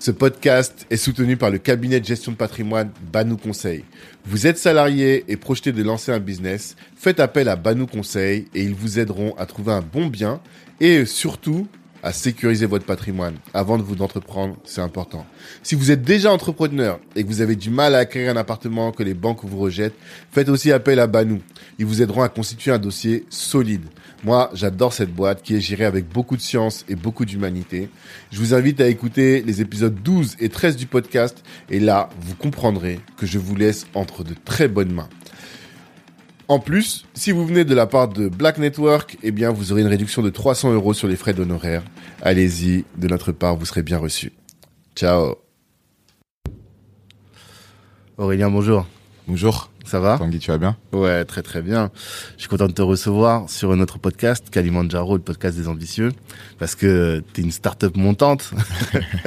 Ce podcast est soutenu par le cabinet de gestion de patrimoine Banou Conseil. Vous êtes salarié et projeté de lancer un business, faites appel à Banou Conseil et ils vous aideront à trouver un bon bien et surtout à sécuriser votre patrimoine avant de vous entreprendre, c'est important. Si vous êtes déjà entrepreneur et que vous avez du mal à acquérir un appartement que les banques vous rejettent, faites aussi appel à Banou. Ils vous aideront à constituer un dossier solide. Moi, j'adore cette boîte qui est gérée avec beaucoup de science et beaucoup d'humanité. Je vous invite à écouter les épisodes 12 et 13 du podcast et là, vous comprendrez que je vous laisse entre de très bonnes mains. En plus, si vous venez de la part de Black Network, eh bien, vous aurez une réduction de 300 euros sur les frais d'honoraires. Allez-y, de notre part, vous serez bien reçu. Ciao. Aurélien, bonjour. Bonjour. Ça va? Tanguy, tu vas bien? Ouais, très très bien. Je suis content de te recevoir sur notre podcast, Kalimandjaro, le podcast des ambitieux, parce que tu es une start-up montante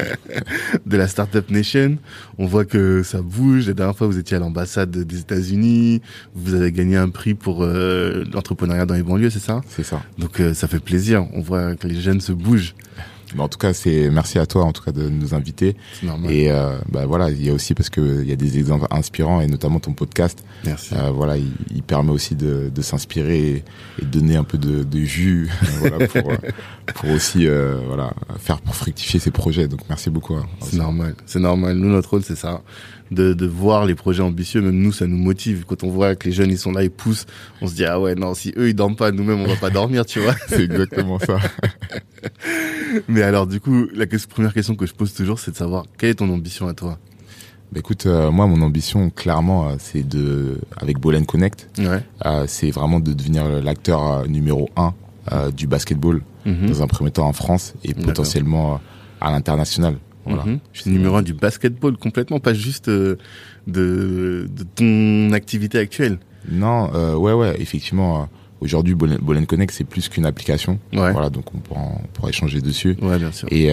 de la Startup Nation. On voit que ça bouge. La dernière fois, vous étiez à l'ambassade des États-Unis. Vous avez gagné un prix pour euh, l'entrepreneuriat dans les banlieues, c'est ça? C'est ça. Donc euh, ça fait plaisir. On voit que les jeunes se bougent. Mais en tout cas, c'est merci à toi en tout cas de nous inviter. C'est normal. Et euh, bah voilà, il y a aussi parce que il y a des exemples inspirants et notamment ton podcast. Merci. Euh, voilà, il, il permet aussi de, de s'inspirer et, et de donner un peu de, de jus, voilà, pour, euh, pour aussi euh, voilà faire pour fructifier ses projets. Donc merci beaucoup. hein. C'est normal, c'est normal. Nous, notre rôle, c'est ça, de, de voir les projets ambitieux. Même nous, ça nous motive. Quand on voit que les jeunes, ils sont là, ils poussent, on se dit ah ouais, non, si eux ils dorment pas, nous-mêmes, on va pas dormir, tu vois. C'est exactement ça. Mais alors, du coup, la première question que je pose toujours, c'est de savoir quelle est ton ambition à toi? Bah, écoute, euh, moi mon ambition clairement, euh, c'est de avec Bolen Connect, Ouais. euh, c'est vraiment de devenir l'acteur numéro un du basketball. Mhm. dans un premier temps en France et potentiellement à l'international. Voilà. Mhm. Je suis numéro un du basketball complètement, pas juste euh, de, de ton activité actuelle. Non, euh, ouais, ouais, effectivement. euh, Aujourd'hui, Bolen Connect, c'est plus qu'une application. Ouais. Voilà, donc on pourra, on pourra échanger dessus. Ouais, bien sûr. Et,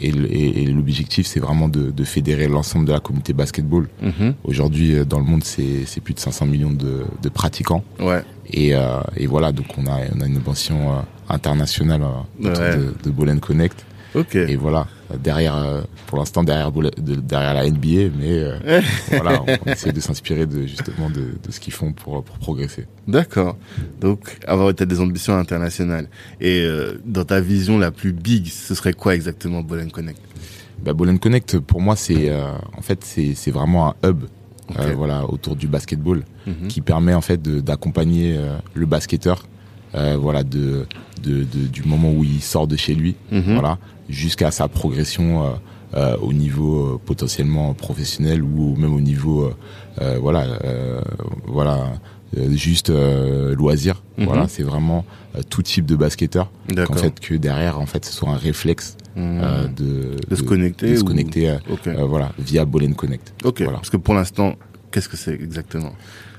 et, le- et- et l'objectif, c'est vraiment de, de fédérer l'ensemble de la communauté basketball. Mhm. Aujourd'hui, dans le monde, c'est plus de 500 millions de, de pratiquants. Ouais. Et, et voilà, donc on a, on a une euh, internationale autour de, de Bolen Connect. Ok. Et voilà, derrière, euh, pour l'instant derrière, derrière la NBA, mais euh, voilà, on, on essaie de s'inspirer de justement de, de ce qu'ils font pour, pour progresser. D'accord. Donc, avoir peut-être des ambitions internationales. Et euh, dans ta vision la plus big, ce serait quoi exactement Bolen Connect? Bah, Bolen Connect, pour moi, c'est euh, en fait c'est c'est vraiment un hub, euh, voilà, autour du basketball, Mhm. qui permet en fait d'accompagner euh, le basketteur, euh, voilà, de, de, de- du moment où il sort de chez lui, Mhm. voilà, jusqu'à sa progression. euh, euh, au niveau euh, potentiellement professionnel ou même au niveau euh, euh, voilà euh, voilà juste euh, loisir Mhm. voilà c'est vraiment euh, tout type de basketteur qu'en fait que derrière en fait ce soit un réflexe Mhm. euh, de, De se connecter de se connecter voilà via Bolen Connect ok. voilà. Parce que pour l'instant, qu'est-ce que c'est exactement?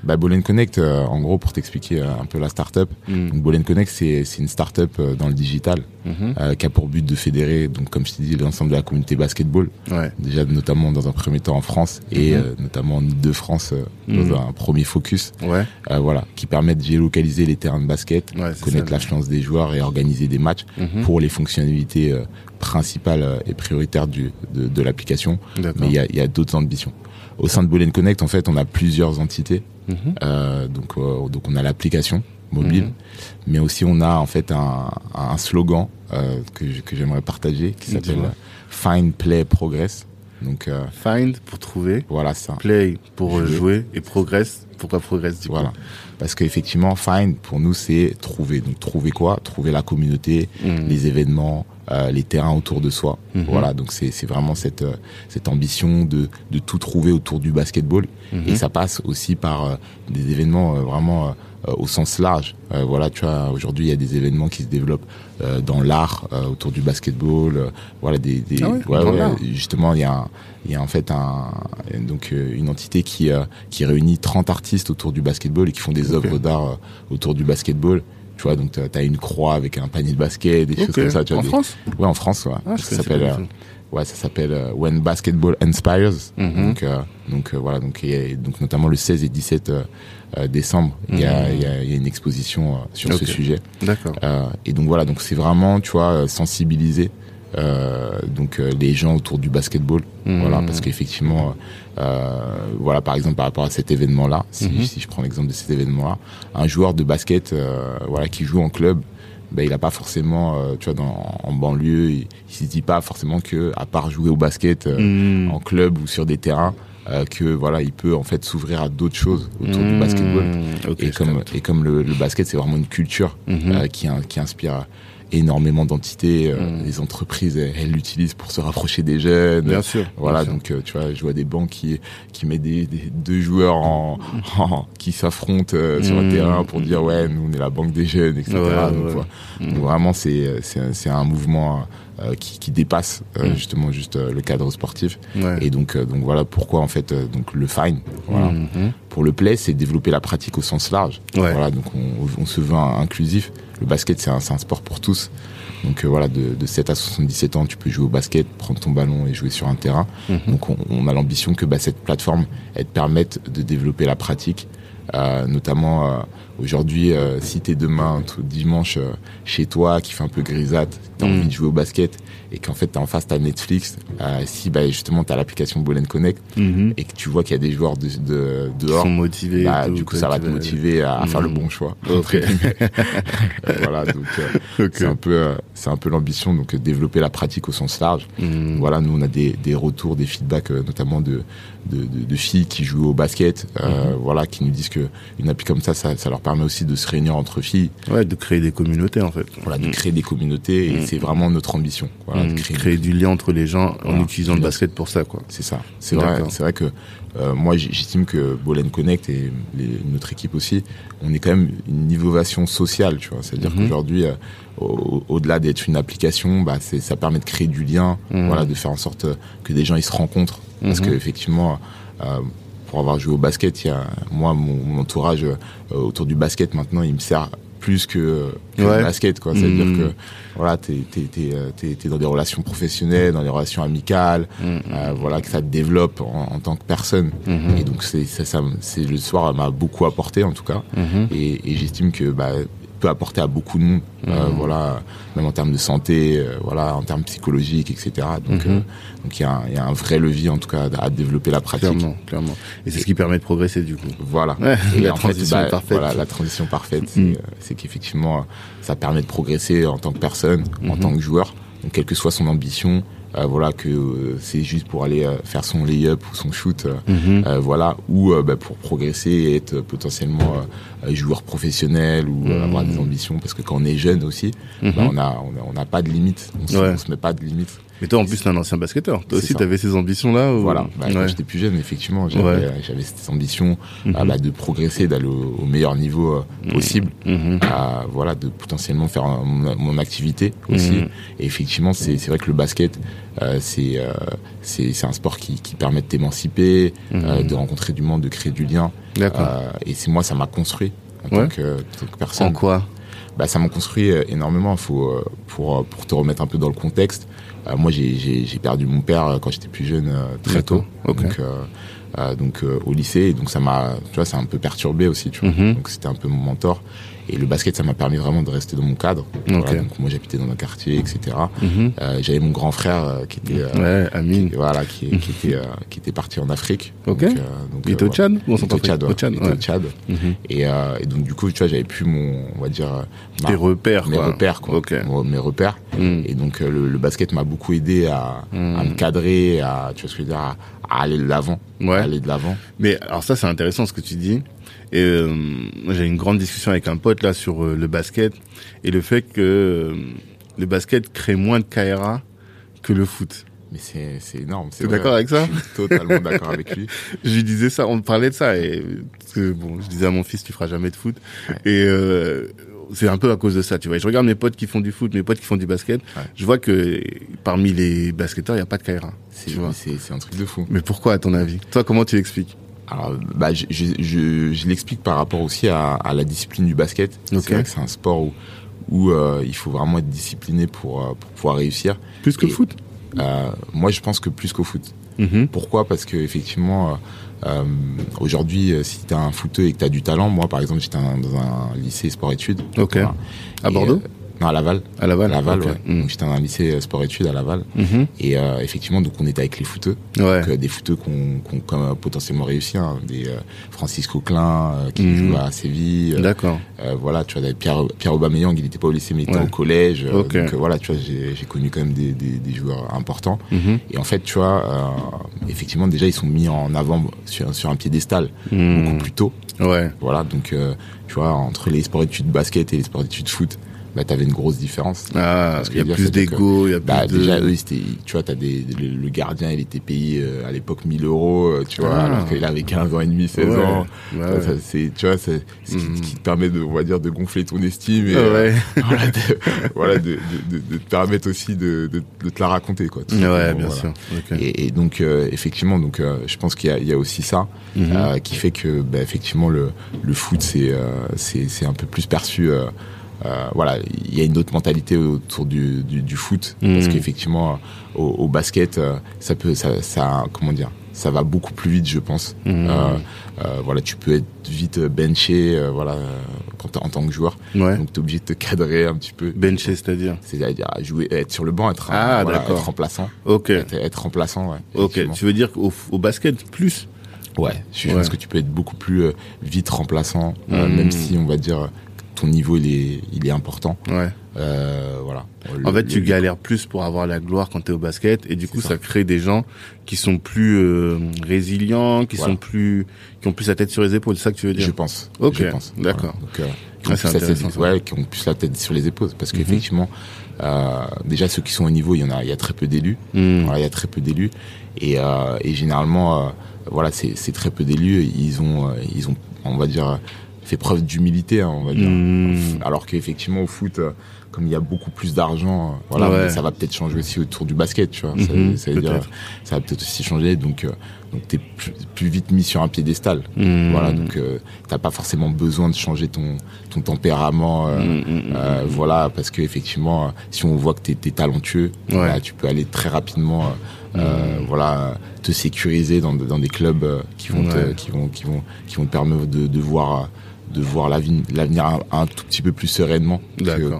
Bah Bolen Connect euh, en gros pour t'expliquer euh, un peu la startup donc Bolen Connect c'est c'est une startup euh, dans le digital Mhm. euh, qui a pour but de fédérer donc comme je t'ai dit l'ensemble de la communauté basketball Ouais. déjà notamment dans un premier temps en France et Mhm. euh, notamment en Ile-de-France euh, Mhm. dans un premier focus Ouais. euh, voilà qui permet de géolocaliser les terrains de basket Ouais, connaître l'affluence des joueurs et organiser des matchs Mhm. pour les fonctionnalités euh, principales et prioritaires du, de, de l'application mais il y a, y a d'autres ambitions au sein de Bolen Connect en fait on a plusieurs entités Mhm. euh, donc euh, donc on a l'application mobile Mhm. mais aussi on a en fait un, un slogan euh, que, j'aimerais partager qui s'appelle Find Play Progress donc euh, Find pour trouver, voilà ça play pour Jouer. jouer et progress. Pourquoi progress du coup Voilà. Parce qu'effectivement, Find, pour nous, c'est trouver. Donc, trouver quoi? Trouver la communauté, Mhm. les événements, les terrains autour de soi. Mhm. Voilà, donc c'est vraiment cette cette ambition de de tout trouver autour du basketball Mhm. et ça passe aussi par des événements vraiment euh, au sens large. Euh, voilà, tu vois, aujourd'hui il y a des événements qui se développent euh, dans l'art autour du basketball. voilà, des, des ah ouais, ouais, justement il y a il y a en fait un donc une entité qui qui réunit 30 artistes autour du basketball et qui font des œuvres d'art autour du basketball. Tu vois, donc t'as as une croix avec un panier de basket, des choses Ok. comme ça. Tu vois, En des- France? Ouais, en France, ouais. Ah, ça s'appelle, euh, ouais, ça s'appelle euh, When Basketball Inspires. Mhm. Donc, euh, donc euh, voilà, donc, donc notamment le 16 et 17 euh, euh, décembre, il y, a, Mhm. y, a, y a une exposition sur ce sujet. D'accord. Et donc voilà, donc c'est vraiment, tu vois, sensibiliser donc euh, les gens autour du basketball. Mhm. Voilà, parce qu'effectivement, euh, voilà, par exemple par rapport à cet événement-là, si, Mhm. si je prends l'exemple de cet événement-là, un joueur de basket, euh, voilà, qui joue en club, ben, il a pas forcément, euh, tu vois, dans, en banlieue, il, il se dit pas forcément que, à part jouer au basket euh, Mhm. en club ou sur des terrains, euh, que voilà, il peut en fait s'ouvrir à d'autres choses autour du Mhm. basketball. Ok, et comme et comme le, le basket, c'est vraiment une culture euh, qui, qui inspire énormément d'entités. euh, Mhm. Les entreprises, elles l'utilisent pour se rapprocher des jeunes. Bien sûr. Voilà, bien donc euh, tu vois, je vois des banques qui qui mettent des, des deux joueurs en, en- qui s'affrontent euh, sur un Mhm. terrain pour dire ouais, nous on est la banque des jeunes, etc. Ouais, donc, ouais. voilà. Donc, vraiment, c'est c'est un- c'est un mouvement euh, qui, qui dépasse euh, Mhm. justement juste euh, le cadre sportif. Ouais. Et donc euh, donc voilà pourquoi en fait euh, donc le fine. Voilà. Mhm. Pour le play, c'est développer la pratique au sens large. Ouais. Voilà, donc on, on se veut un- inclusif. Le basket, c'est un, sport pour tous. Donc euh, voilà, de, de 7 à 77 ans, tu peux jouer au basket, prendre ton ballon et jouer sur un terrain. Mhm. Donc on, on a l'ambition que bah, cette plateforme, elle te permette de développer la pratique. Euh, notamment euh, aujourd'hui, euh, si t'es demain, tout dimanche, euh, chez toi, qui fait un peu grisâtre, t'as Mhm. envie de jouer au basket et qu'en fait t'es en face t'as Netflix, euh, si bah, justement t'as l'application Ball Connect Mhm. et que tu vois qu'il y a des joueurs de, de, Qui dehors, sont motivés. bah, tout, du coup, ça va te motiver à, à faire le Mhm. bon choix. Ok. voilà, donc euh, Ok. c'est un peu, euh, c'est un peu l'ambition, donc développer la pratique au sens large. Mhm. Voilà, nous on a des, des retours, des feedbacks, euh, notamment de, de, de, de filles qui jouent au basket, euh, voilà, qui nous disent que une appli comme ça, ça, ça leur permet aussi de se réunir entre filles, Ouais, de créer des communautés en fait. voilà, de Mhm. créer des communautés, et Mhm. c'est vraiment notre ambition, voilà, de Mhm. créer, du lien entre les gens en utilisant le basket pour ça quoi. C'est ça. C'est vrai. C'est vrai que euh, moi j'estime que Ball Connect et les- notre équipe aussi, on est quand même une innovation sociale, tu vois. C'est-à-dire Mhm. qu'aujourd'hui, euh, au- au-delà d'être une application, bah ça permet de créer du lien, Mhm. voilà, de faire en sorte que des gens ils se rencontrent, parce Mhm. que effectivement. euh, pour avoir joué au basket, il y a moi mon, mon entourage euh, autour du basket maintenant, il me sert plus que, que Ouais. le basket quoi. C'est-à-dire Mhm. que voilà, t'es t'es t'es euh, t'es t'es dans des relations professionnelles, dans des relations amicales, Mhm. euh, voilà que ça te développe en, en tant que personne et donc c'est ça, ça c'est le soir m'a beaucoup apporté en tout cas et, et j'estime que bah peut apporter à beaucoup de monde euh, Mhm. voilà même en termes de santé euh, voilà en termes psychologiques etc donc Mhm. euh, donc il y, a un- il y a un vrai levier en tout cas à développer la pratique Clairement, clairement. Et c'est ce qui permet de progresser du coup. voilà. Ouais, Et la en fait, transition bah, parfaite. Voilà, la transition parfaite, c'est Mm. euh, c'est qu'effectivement, ça permet de progresser en tant que personne, en tant que joueur, donc quelle que soit son ambition. Euh, voilà que euh, c'est juste pour aller euh, faire son lay-up ou son shoot, euh, Mhm. voilà, ou bah, pour progresser et être potentiellement joueur professionnel ou Mhm. avoir des ambitions, parce que quand on est jeune aussi, Mhm. bah, on a on a- on n'a pas de limite, on, Ouais. on se met pas de limite. Mais toi en plus t'es un ancien basketteur. Toi aussi t'avais ces ambitions là Voilà, bah, quand ouais. j'étais plus jeune, effectivement, j'avais Ouais. euh, cette ambition Mhm. euh, bah, de progresser, d'aller au, au meilleur niveau euh, possible, Mhm. voilà, de potentiellement faire un- mon, mon activité aussi. Mhm. Et effectivement, c'est vrai que le basket, euh, c'est euh, un sport qui, qui permet de t'émanciper, Mhm. de rencontrer du monde, de créer du lien. Et c'est moi, ça m'a construit en Ouais. tant, que, tant que En personne. quoi? Bah, ça m'a construit énormément. Faut pour pour te remettre un peu dans le contexte. Euh, moi, j'ai perdu mon père euh, quand j'étais plus jeune, euh, très tôt. D'accord, ok. Donc euh, euh, donc euh, au lycée, et donc ça m'a, tu vois, ça a un peu perturbé aussi, tu vois. Mhm. Donc c'était un peu mon mentor. Et le basket, ça m'a permis vraiment de rester dans mon cadre. Voilà, donc moi, j'habitais dans un quartier, etc. Mhm. Euh, J'avais mon grand frère euh, qui était euh, Ouais, Amine. qui- voilà, qui, qui était euh, qui était parti en Afrique. Ok. Donc, euh, donc, Il était au Tchad ou en il était au Tchad, ouais. Au Tchad, ouais. au Tchad. Mhm. Et, euh, et donc du coup, tu vois, j'avais plus mon, on va dire, ma- Tes repères mes quoi. repères, quoi. Ok. Mon- mes repères. Mhm. Et donc euh, le, le basket m'a beaucoup aidé à, Mhm. à me cadrer, à, tu vois ce que je veux dire, à, à aller de l'avant, Ouais. aller de l'avant. Mais alors ça c'est intéressant ce que tu dis. Et euh, j'ai une grande discussion avec un pote là sur euh, le basket et le fait que euh, le basket crée moins de KRA que le foot. Mais c'est c'est énorme. T'es d'accord avec ça Je suis totalement d'accord avec lui. Je lui disais ça, on parlait de ça et parce que, bon, je disais à mon fils tu feras jamais de foot et euh, c'est un peu à cause de ça, tu vois. Et je regarde mes potes qui font du foot, mes potes qui font du basket, Ouais. je vois que parmi les basketteurs, il y a pas de c'est c'est un truc de fou. Mais pourquoi à ton avis? Toi, comment tu l'expliques? Alors, bah, je, je, je, je l'explique par rapport aussi à, à la discipline du basket. Ok. C'est vrai que c'est un sport où, où euh, il faut vraiment être discipliné pour, euh, pour pouvoir réussir. Plus que le foot Euh, moi, je pense que plus qu'au foot. Mhm. Pourquoi? Parce que effectivement, euh, aujourd'hui, si t'es un footeux et que t'as du talent, moi, par exemple, j'étais dans un lycée sport-études. À Bordeaux? Non, à Laval. À Laval À Laval, Ok. ouais. Donc, j'étais dans un lycée euh, sport-études à Laval. Mhm. Et euh, effectivement, donc on était avec les footeux. Ouais. Donc, euh, des footeux qu'on a potentiellement réussi, hein, des euh, Francis Coquelin euh, qui Mhm. joue à Séville. D'accord. voilà, tu vois, Pierre Pierre Aubameyang, il était pas au lycée mais il était Ouais. au collège. Donc voilà, tu vois, j'ai connu quand même des, des, des joueurs importants. Mhm. Et en fait, tu vois, effectivement, déjà ils sont mis en avant sur, sur un piédestal Mhm. beaucoup plus tôt. Ouais. Voilà, donc tu vois, entre les sports études basket et les sports études foot, bah t'avais une grosse différence. Ah, Parce que il y a plus d'ego, il y a plus Bah de... déjà eux c'était tu vois t'as des le, le gardien il était payé euh, à l'époque 1000 euros euh, tu vois Ah. alors qu'il avait 15 ans et demi 16 Ouais, ans ouais, Ça, ça, c'est tu vois c'est ce qui, Mhm. qui te permet de on va dire de gonfler ton estime et Ah euh, ouais. voilà de, voilà de, de, de, te permettre aussi de, de, te la raconter quoi Ouais, bien voilà. sûr. Ok. Et, et donc euh, effectivement donc euh, je pense qu'il y a, il y a aussi ça Mhm. euh, qui fait que bah, effectivement le le foot c'est euh, c'est c'est un peu plus perçu euh, euh, voilà il y a une autre mentalité autour du du, du foot parce Mhm. qu'effectivement au, au basket euh, ça peut ça ça comment dire ça va beaucoup plus vite je pense Mhm. euh, euh, voilà tu peux être vite benché euh, voilà quand en tant que joueur Ouais. donc t'es obligé de te cadrer un petit peu Benché, c'est-à-dire c'est-à-dire jouer être sur le banc être Ah, voilà, être remplaçant Ok. être, être remplaçant ouais Ok. Tu veux dire qu'au au basket, plus Ouais, je Ouais. pense que tu peux être beaucoup plus euh, vite remplaçant, euh, Mhm. même si on va dire ton niveau il est il est important. Ouais. Euh, voilà. Le- En fait, tu galères plus pour avoir la gloire quand t'es au basket, et du coup, ça. ça. crée des gens qui sont plus euh, résilients, qui Voilà. sont plus, qui ont plus la tête sur les épaules. C'est ça que tu veux dire? Je pense. Ok, je pense. d'accord. Voilà. Donc, euh, qui Ah, ont tête- ouais, qui ont plus la tête sur les épaules, parce Mhm. qu'effectivement, euh, déjà ceux qui sont au niveau, il y en a, il y a très peu d'élus. Hmm. Voilà, il y a très peu d'élus, et, euh, et généralement, euh, voilà, c'est c'est très peu d'élus. Ils ont, ils ont, on va dire, fait preuve d'humilité, hein, on va dire. Hmm. Alors qu'effectivement au foot, euh, comme il y a beaucoup plus d'argent, euh, voilà, Ouais. ça va peut-être changer aussi autour du basket, tu vois. Ça- Mhm, ça, veut dire, peut-être. ça va peut-être aussi changer, donc euh, donc t'es plus, plus vite mis sur un piédestal. Hmm. Voilà, donc euh, t'as pas forcément besoin de changer ton ton tempérament, euh, Hmm, voilà, parce que effectivement, si on voit que t'es es talentueux, Ouais. bah, tu peux aller très rapidement, euh, voilà, te sécuriser dans dans des clubs qui vont te, qui vont qui vont qui vont te permettre de de voir de voir l'avenir un, un tout petit peu plus sereinement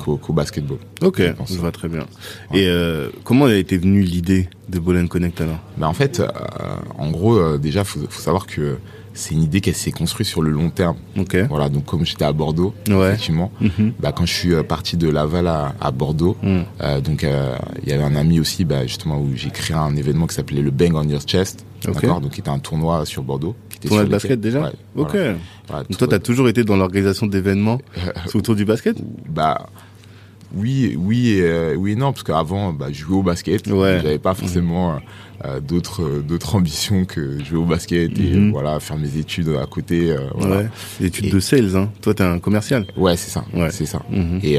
qu'au qu'au basketball. Ok, je pense. je vois très bien. Et euh, comment a été venue l'idée de Ball Connect alors? Mais en fait, euh, en gros, euh, déjà, faut, faut savoir que c'est une idée qui s'est construite sur le long terme. Ok. Voilà, donc comme j'étais à Bordeaux, Ouais. effectivement, Mhm. bah, quand je suis euh, parti de Laval à, à Bordeaux, euh, donc euh, il y avait un ami aussi, bah, justement, où j'ai créé un événement qui s'appelait le Bang on Your Chest, d'accord, donc qui était un tournoi sur Bordeaux. Tournoi sur de basket déjà Ouais, Ok. voilà. Voilà, Donc toi, t'as toujours été dans l'organisation d'événements autour du basket? Bah oui oui euh, oui et non parce qu'avant bah, je jouais au basket Ouais. j'avais pas forcément euh, euh, d'autres euh, d'autres ambitions que jouer au basket et euh, voilà faire mes études à côté voilà. Ouais. Études Et- de sales, hein. Toi, t'es un commercial. ouais c'est ça Ouais. c'est ça Mhm. et,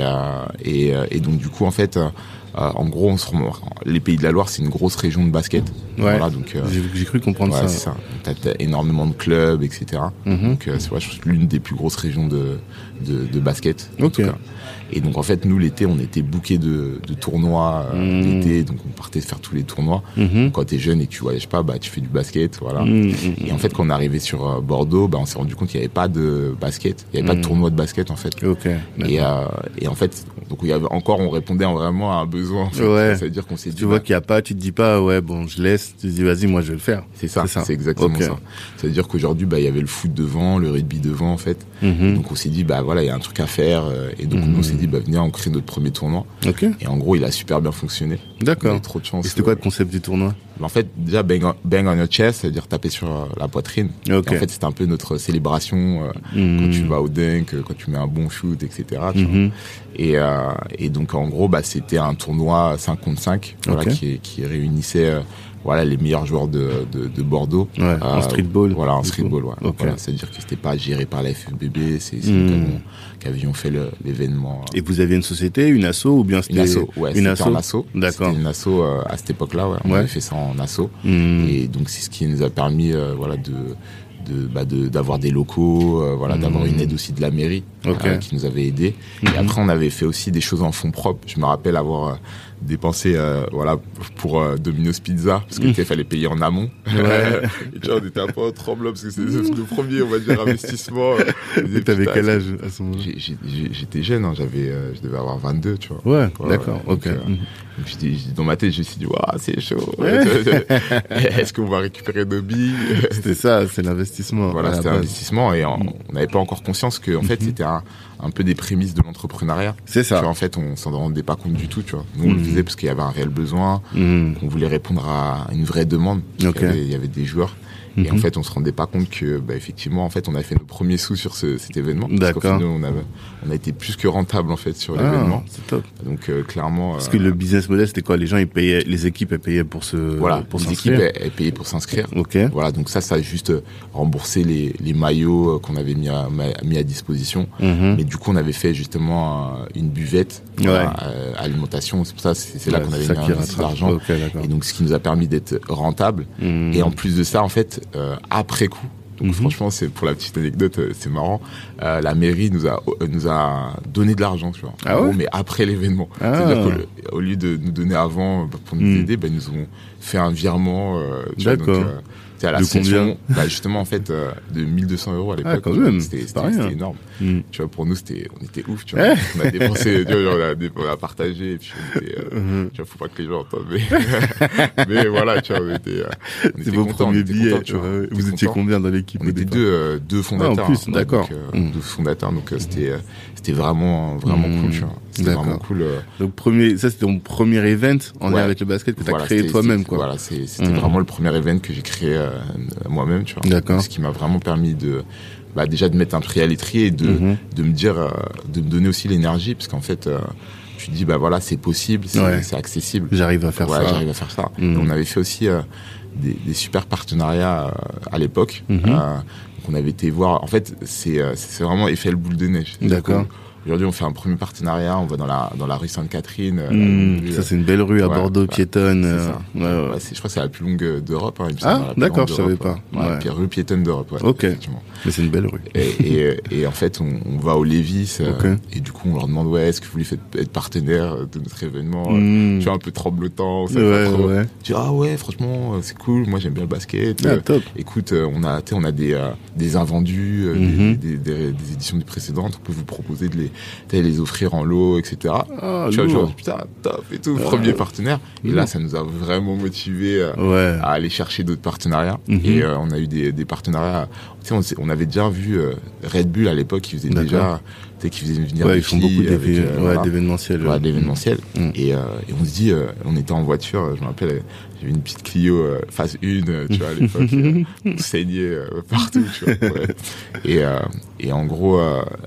et et donc du coup en fait en gros on se rem- les pays de la Loire c'est une grosse région de basket Ouais. voilà donc euh, J'ai cru comprendre ouais, ça. t'as énormément de clubs etc Mhm. donc euh, c'est vrai, je pense, l'une des plus grosses régions de de, de basket en tout cas. Et donc en fait nous l'été on était bouqués de, de tournois euh, Mhm. l'été donc on partait faire tous les tournois. Mhm. Quand t'es jeune et que tu voyages pas bah tu fais du basket voilà. Mhm. Et en fait quand on est arrivé sur euh, Bordeaux bah on s'est rendu compte qu'il y avait pas de basket, il y avait pas de tournoi de basket en fait. Et, euh, et en fait donc il y avait encore on répondait vraiment à un besoin en fait. Ouais. Ça veut dire qu'on s'est dit Tu vois bah, qu'il n'y a pas, tu te dis pas, ouais, bon, je laisse. Tu te dis, vas-y, moi, je vais le faire. c'est ça, c'est exactement ça. Ça veut dire qu'aujourd'hui bah il y avait le foot devant, le rugby devant en fait. Mhm. Donc on s'est dit bah voilà il y a un truc à faire euh, et donc nous on s'est dit bah venez on crée notre premier tournoi et en gros il a super bien fonctionné. D'accord. trop de chance. Et c'était quoi euh, le concept du tournoi? En fait, déjà, bang on, bang on your chest, c'est-à-dire taper sur euh, la poitrine. Ok. Et en fait, c'était un peu notre célébration euh, Mhm. quand tu vas au dunk, quand tu mets un bon shoot, etc. tu vois. Et, euh, et donc, en gros, bah, c'était un tournoi 5 contre 5 voilà, qui, qui réunissait euh, voilà, les meilleurs joueurs de, de, de Bordeaux. Ouais, en streetball, Voilà, en streetball, ouais. Voilà, C'est-à-dire que c'était pas géré par la FFBB, c'est nous qui avions- qui avions fait l'événement. euh, Et vous aviez une société, une asso ou bien c'était Une asso, ouais, une asso asso. D'accord. Une asso euh, à cette époque-là, ouais. On Ouais. avait fait ça en asso. Mhm. Et donc c'est ce qui nous a permis, euh, voilà, de de bah, de- d'avoir des locaux, euh, voilà, d'avoir une aide aussi de la mairie euh, qui nous avait aidé. Et après on avait fait aussi des choses en fonds propres. Je me rappelle avoir dépensé, euh, voilà, pour euh, Domino's Pizza parce qu'il fallait payer en amont. Ouais. et tu vois, on était un peu en tremblant parce que c'était le premier, on va dire, investissement. T'avais quel âge à ce moment-là? J'étais jeune, hein, j'avais, euh, je devais avoir 22, tu vois. Ouais, Ouais, d'accord, ok. donc, euh, j'étais- dans ma tête, je me suis dit, waouh, c'est chaud. Est-ce qu'on va récupérer nos billes C'était ça, c'est l'investissement. Voilà, c'était un base. investissement et en- on n'avait pas encore conscience que, en fait, c'était un, un peu des prémices de l'entrepreneuriat. C'est Tu vois, ça. en fait, on s'en rendait pas compte du tout, tu vois. Nous, on le Mhm. faisait parce qu'il y avait un réel besoin, Mhm. qu'on voulait répondre à une vraie demande. y, avait, il y avait des joueurs. Et en Mhm. fait, on se rendait pas compte que, bah, effectivement, en fait, on avait fait nos premiers sous sur ce, cet événement. D'accord. on, avait, on a été plus que rentable, en fait, sur Ah, l'événement. c'est top. Donc, euh, clairement. Parce euh, que le business model, c'était quoi? Les gens, ils payaient, les équipes, elles payaient pour se, voilà, pour les s'inscrire. équipes, elles, elles payaient pour s'inscrire. Ok. Voilà, donc ça, ça a juste euh, remboursé les, les maillots qu'on avait mis à, mis à disposition. Mhm. Mais du coup, on avait fait justement une buvette, euh, alimentation. C'est pour ça, c'est là Ouais, qu'on avait mis un petit rattrape. argent. Ok, d'accord. Et donc, ce qui nous a permis d'être rentable. Mhm. Et en plus de ça, en fait, euh, après coup, donc Mhm. franchement, c'est pour la petite anecdote, euh, c'est marrant. euh, la mairie nous a nous a donné de l'argent, tu vois. Ah ouais gros, mais après l'événement. Ah. C'est-à-dire qu'au lieu de nous donner avant pour nous Mhm. aider, bah, ils nous ont fait un virement. euh, tu vois, donc, D'accord. c'est à la De combien bah, justement en fait euh, de 1200 euros à l'époque. Ah, vois. même, C'était énorme. Mhm. Tu vois, pour nous, c'était, on était ouf, tu vois. Ouais. On a dépensé, tu vois, on a, on a partagé, et puis on était, euh, Mhm. tu vois, faut pas que les gens entendent, mais, mais voilà, tu vois, on était, euh, C'est vos contents, premiers billets, contents, tu vois. Vous étiez contents. combien dans l'équipe On était deux, euh, deux fondateurs. plus, hein. D'accord. euh, Mm. Deux fondateurs, donc euh, c'était, c'était vraiment, vraiment Mm. cool, tu vois. C'était D'accord. vraiment cool. euh, Donc premier, ça c'était ton premier event en lien Ouais. avec le basket que t'as voilà, créé toi-même quoi. Voilà, c'est- c'était Mhm. vraiment le premier event que j'ai créé euh, moi-même, tu vois. D'accord. Ce qui m'a vraiment permis de, bah, déjà de mettre un prix à l'étrier et de, Mhm. de me dire, euh, de me donner aussi l'énergie, parce qu'en fait, euh, tu te dis, bah voilà, c'est possible, c'est Ouais. c'est accessible. J'arrive à faire Ouais, ça. j'arrive à faire ça. Mhm. On avait fait aussi euh, des, des super partenariats euh, à l'époque. On avait été voir. En fait, c'est euh, c'est vraiment effet le boule de neige. D'accord. Aujourd'hui, on fait un premier partenariat. On va dans la dans la rue Sainte-Catherine. euh, Hmm, ça c'est une belle rue à ouais, Bordeaux, ouais, piétonne. euh, ça. ouais, je crois que c'est la plus longue euh, d'Europe. Hein, Ah, d'accord, je savais pas. Ouais, puis rue piétonne d'Europe. Ouais, Ok. Mais c'est une belle rue. Et, et, et en fait, on, on va au Lévis euh, Ok. et du coup, on leur demande ouais, est-ce que vous voulez être partenaire de notre événement Hmm. Tu vois, un peu tremblotant. pas trop. ouais. Tu dis ah ouais, franchement, c'est cool. Moi, j'aime bien le basket. Ah, top. Écoute, on a, on a des, euh, des invendus, Mhm. des, des, des- des éditions du précédentes. On peut vous proposer de les, tu sais, les offrir en lot, etc. Ah, tu vois, genre, putain, top et tout, premier partenaire. Et là, ça nous a vraiment motivé euh, Ouais. à aller chercher d'autres partenariats. Mhm. Et euh, on a eu des, des partenariats. Tu sais, on, on avait déjà vu euh, Red Bull à l'époque, qui faisait déjà, qui faisait venir Ouais, des ils font beaucoup avec, d'évé- ouais, voilà. d'événementiels. Ouais, de l'événementiel. Mm. Et, et on se dit, euh, on était en voiture, je me rappelle, j'avais une petite Clio euh, phase 1, euh, tu vois, à l'époque, on saignait partout, tu vois. ouais. Et, et en gros,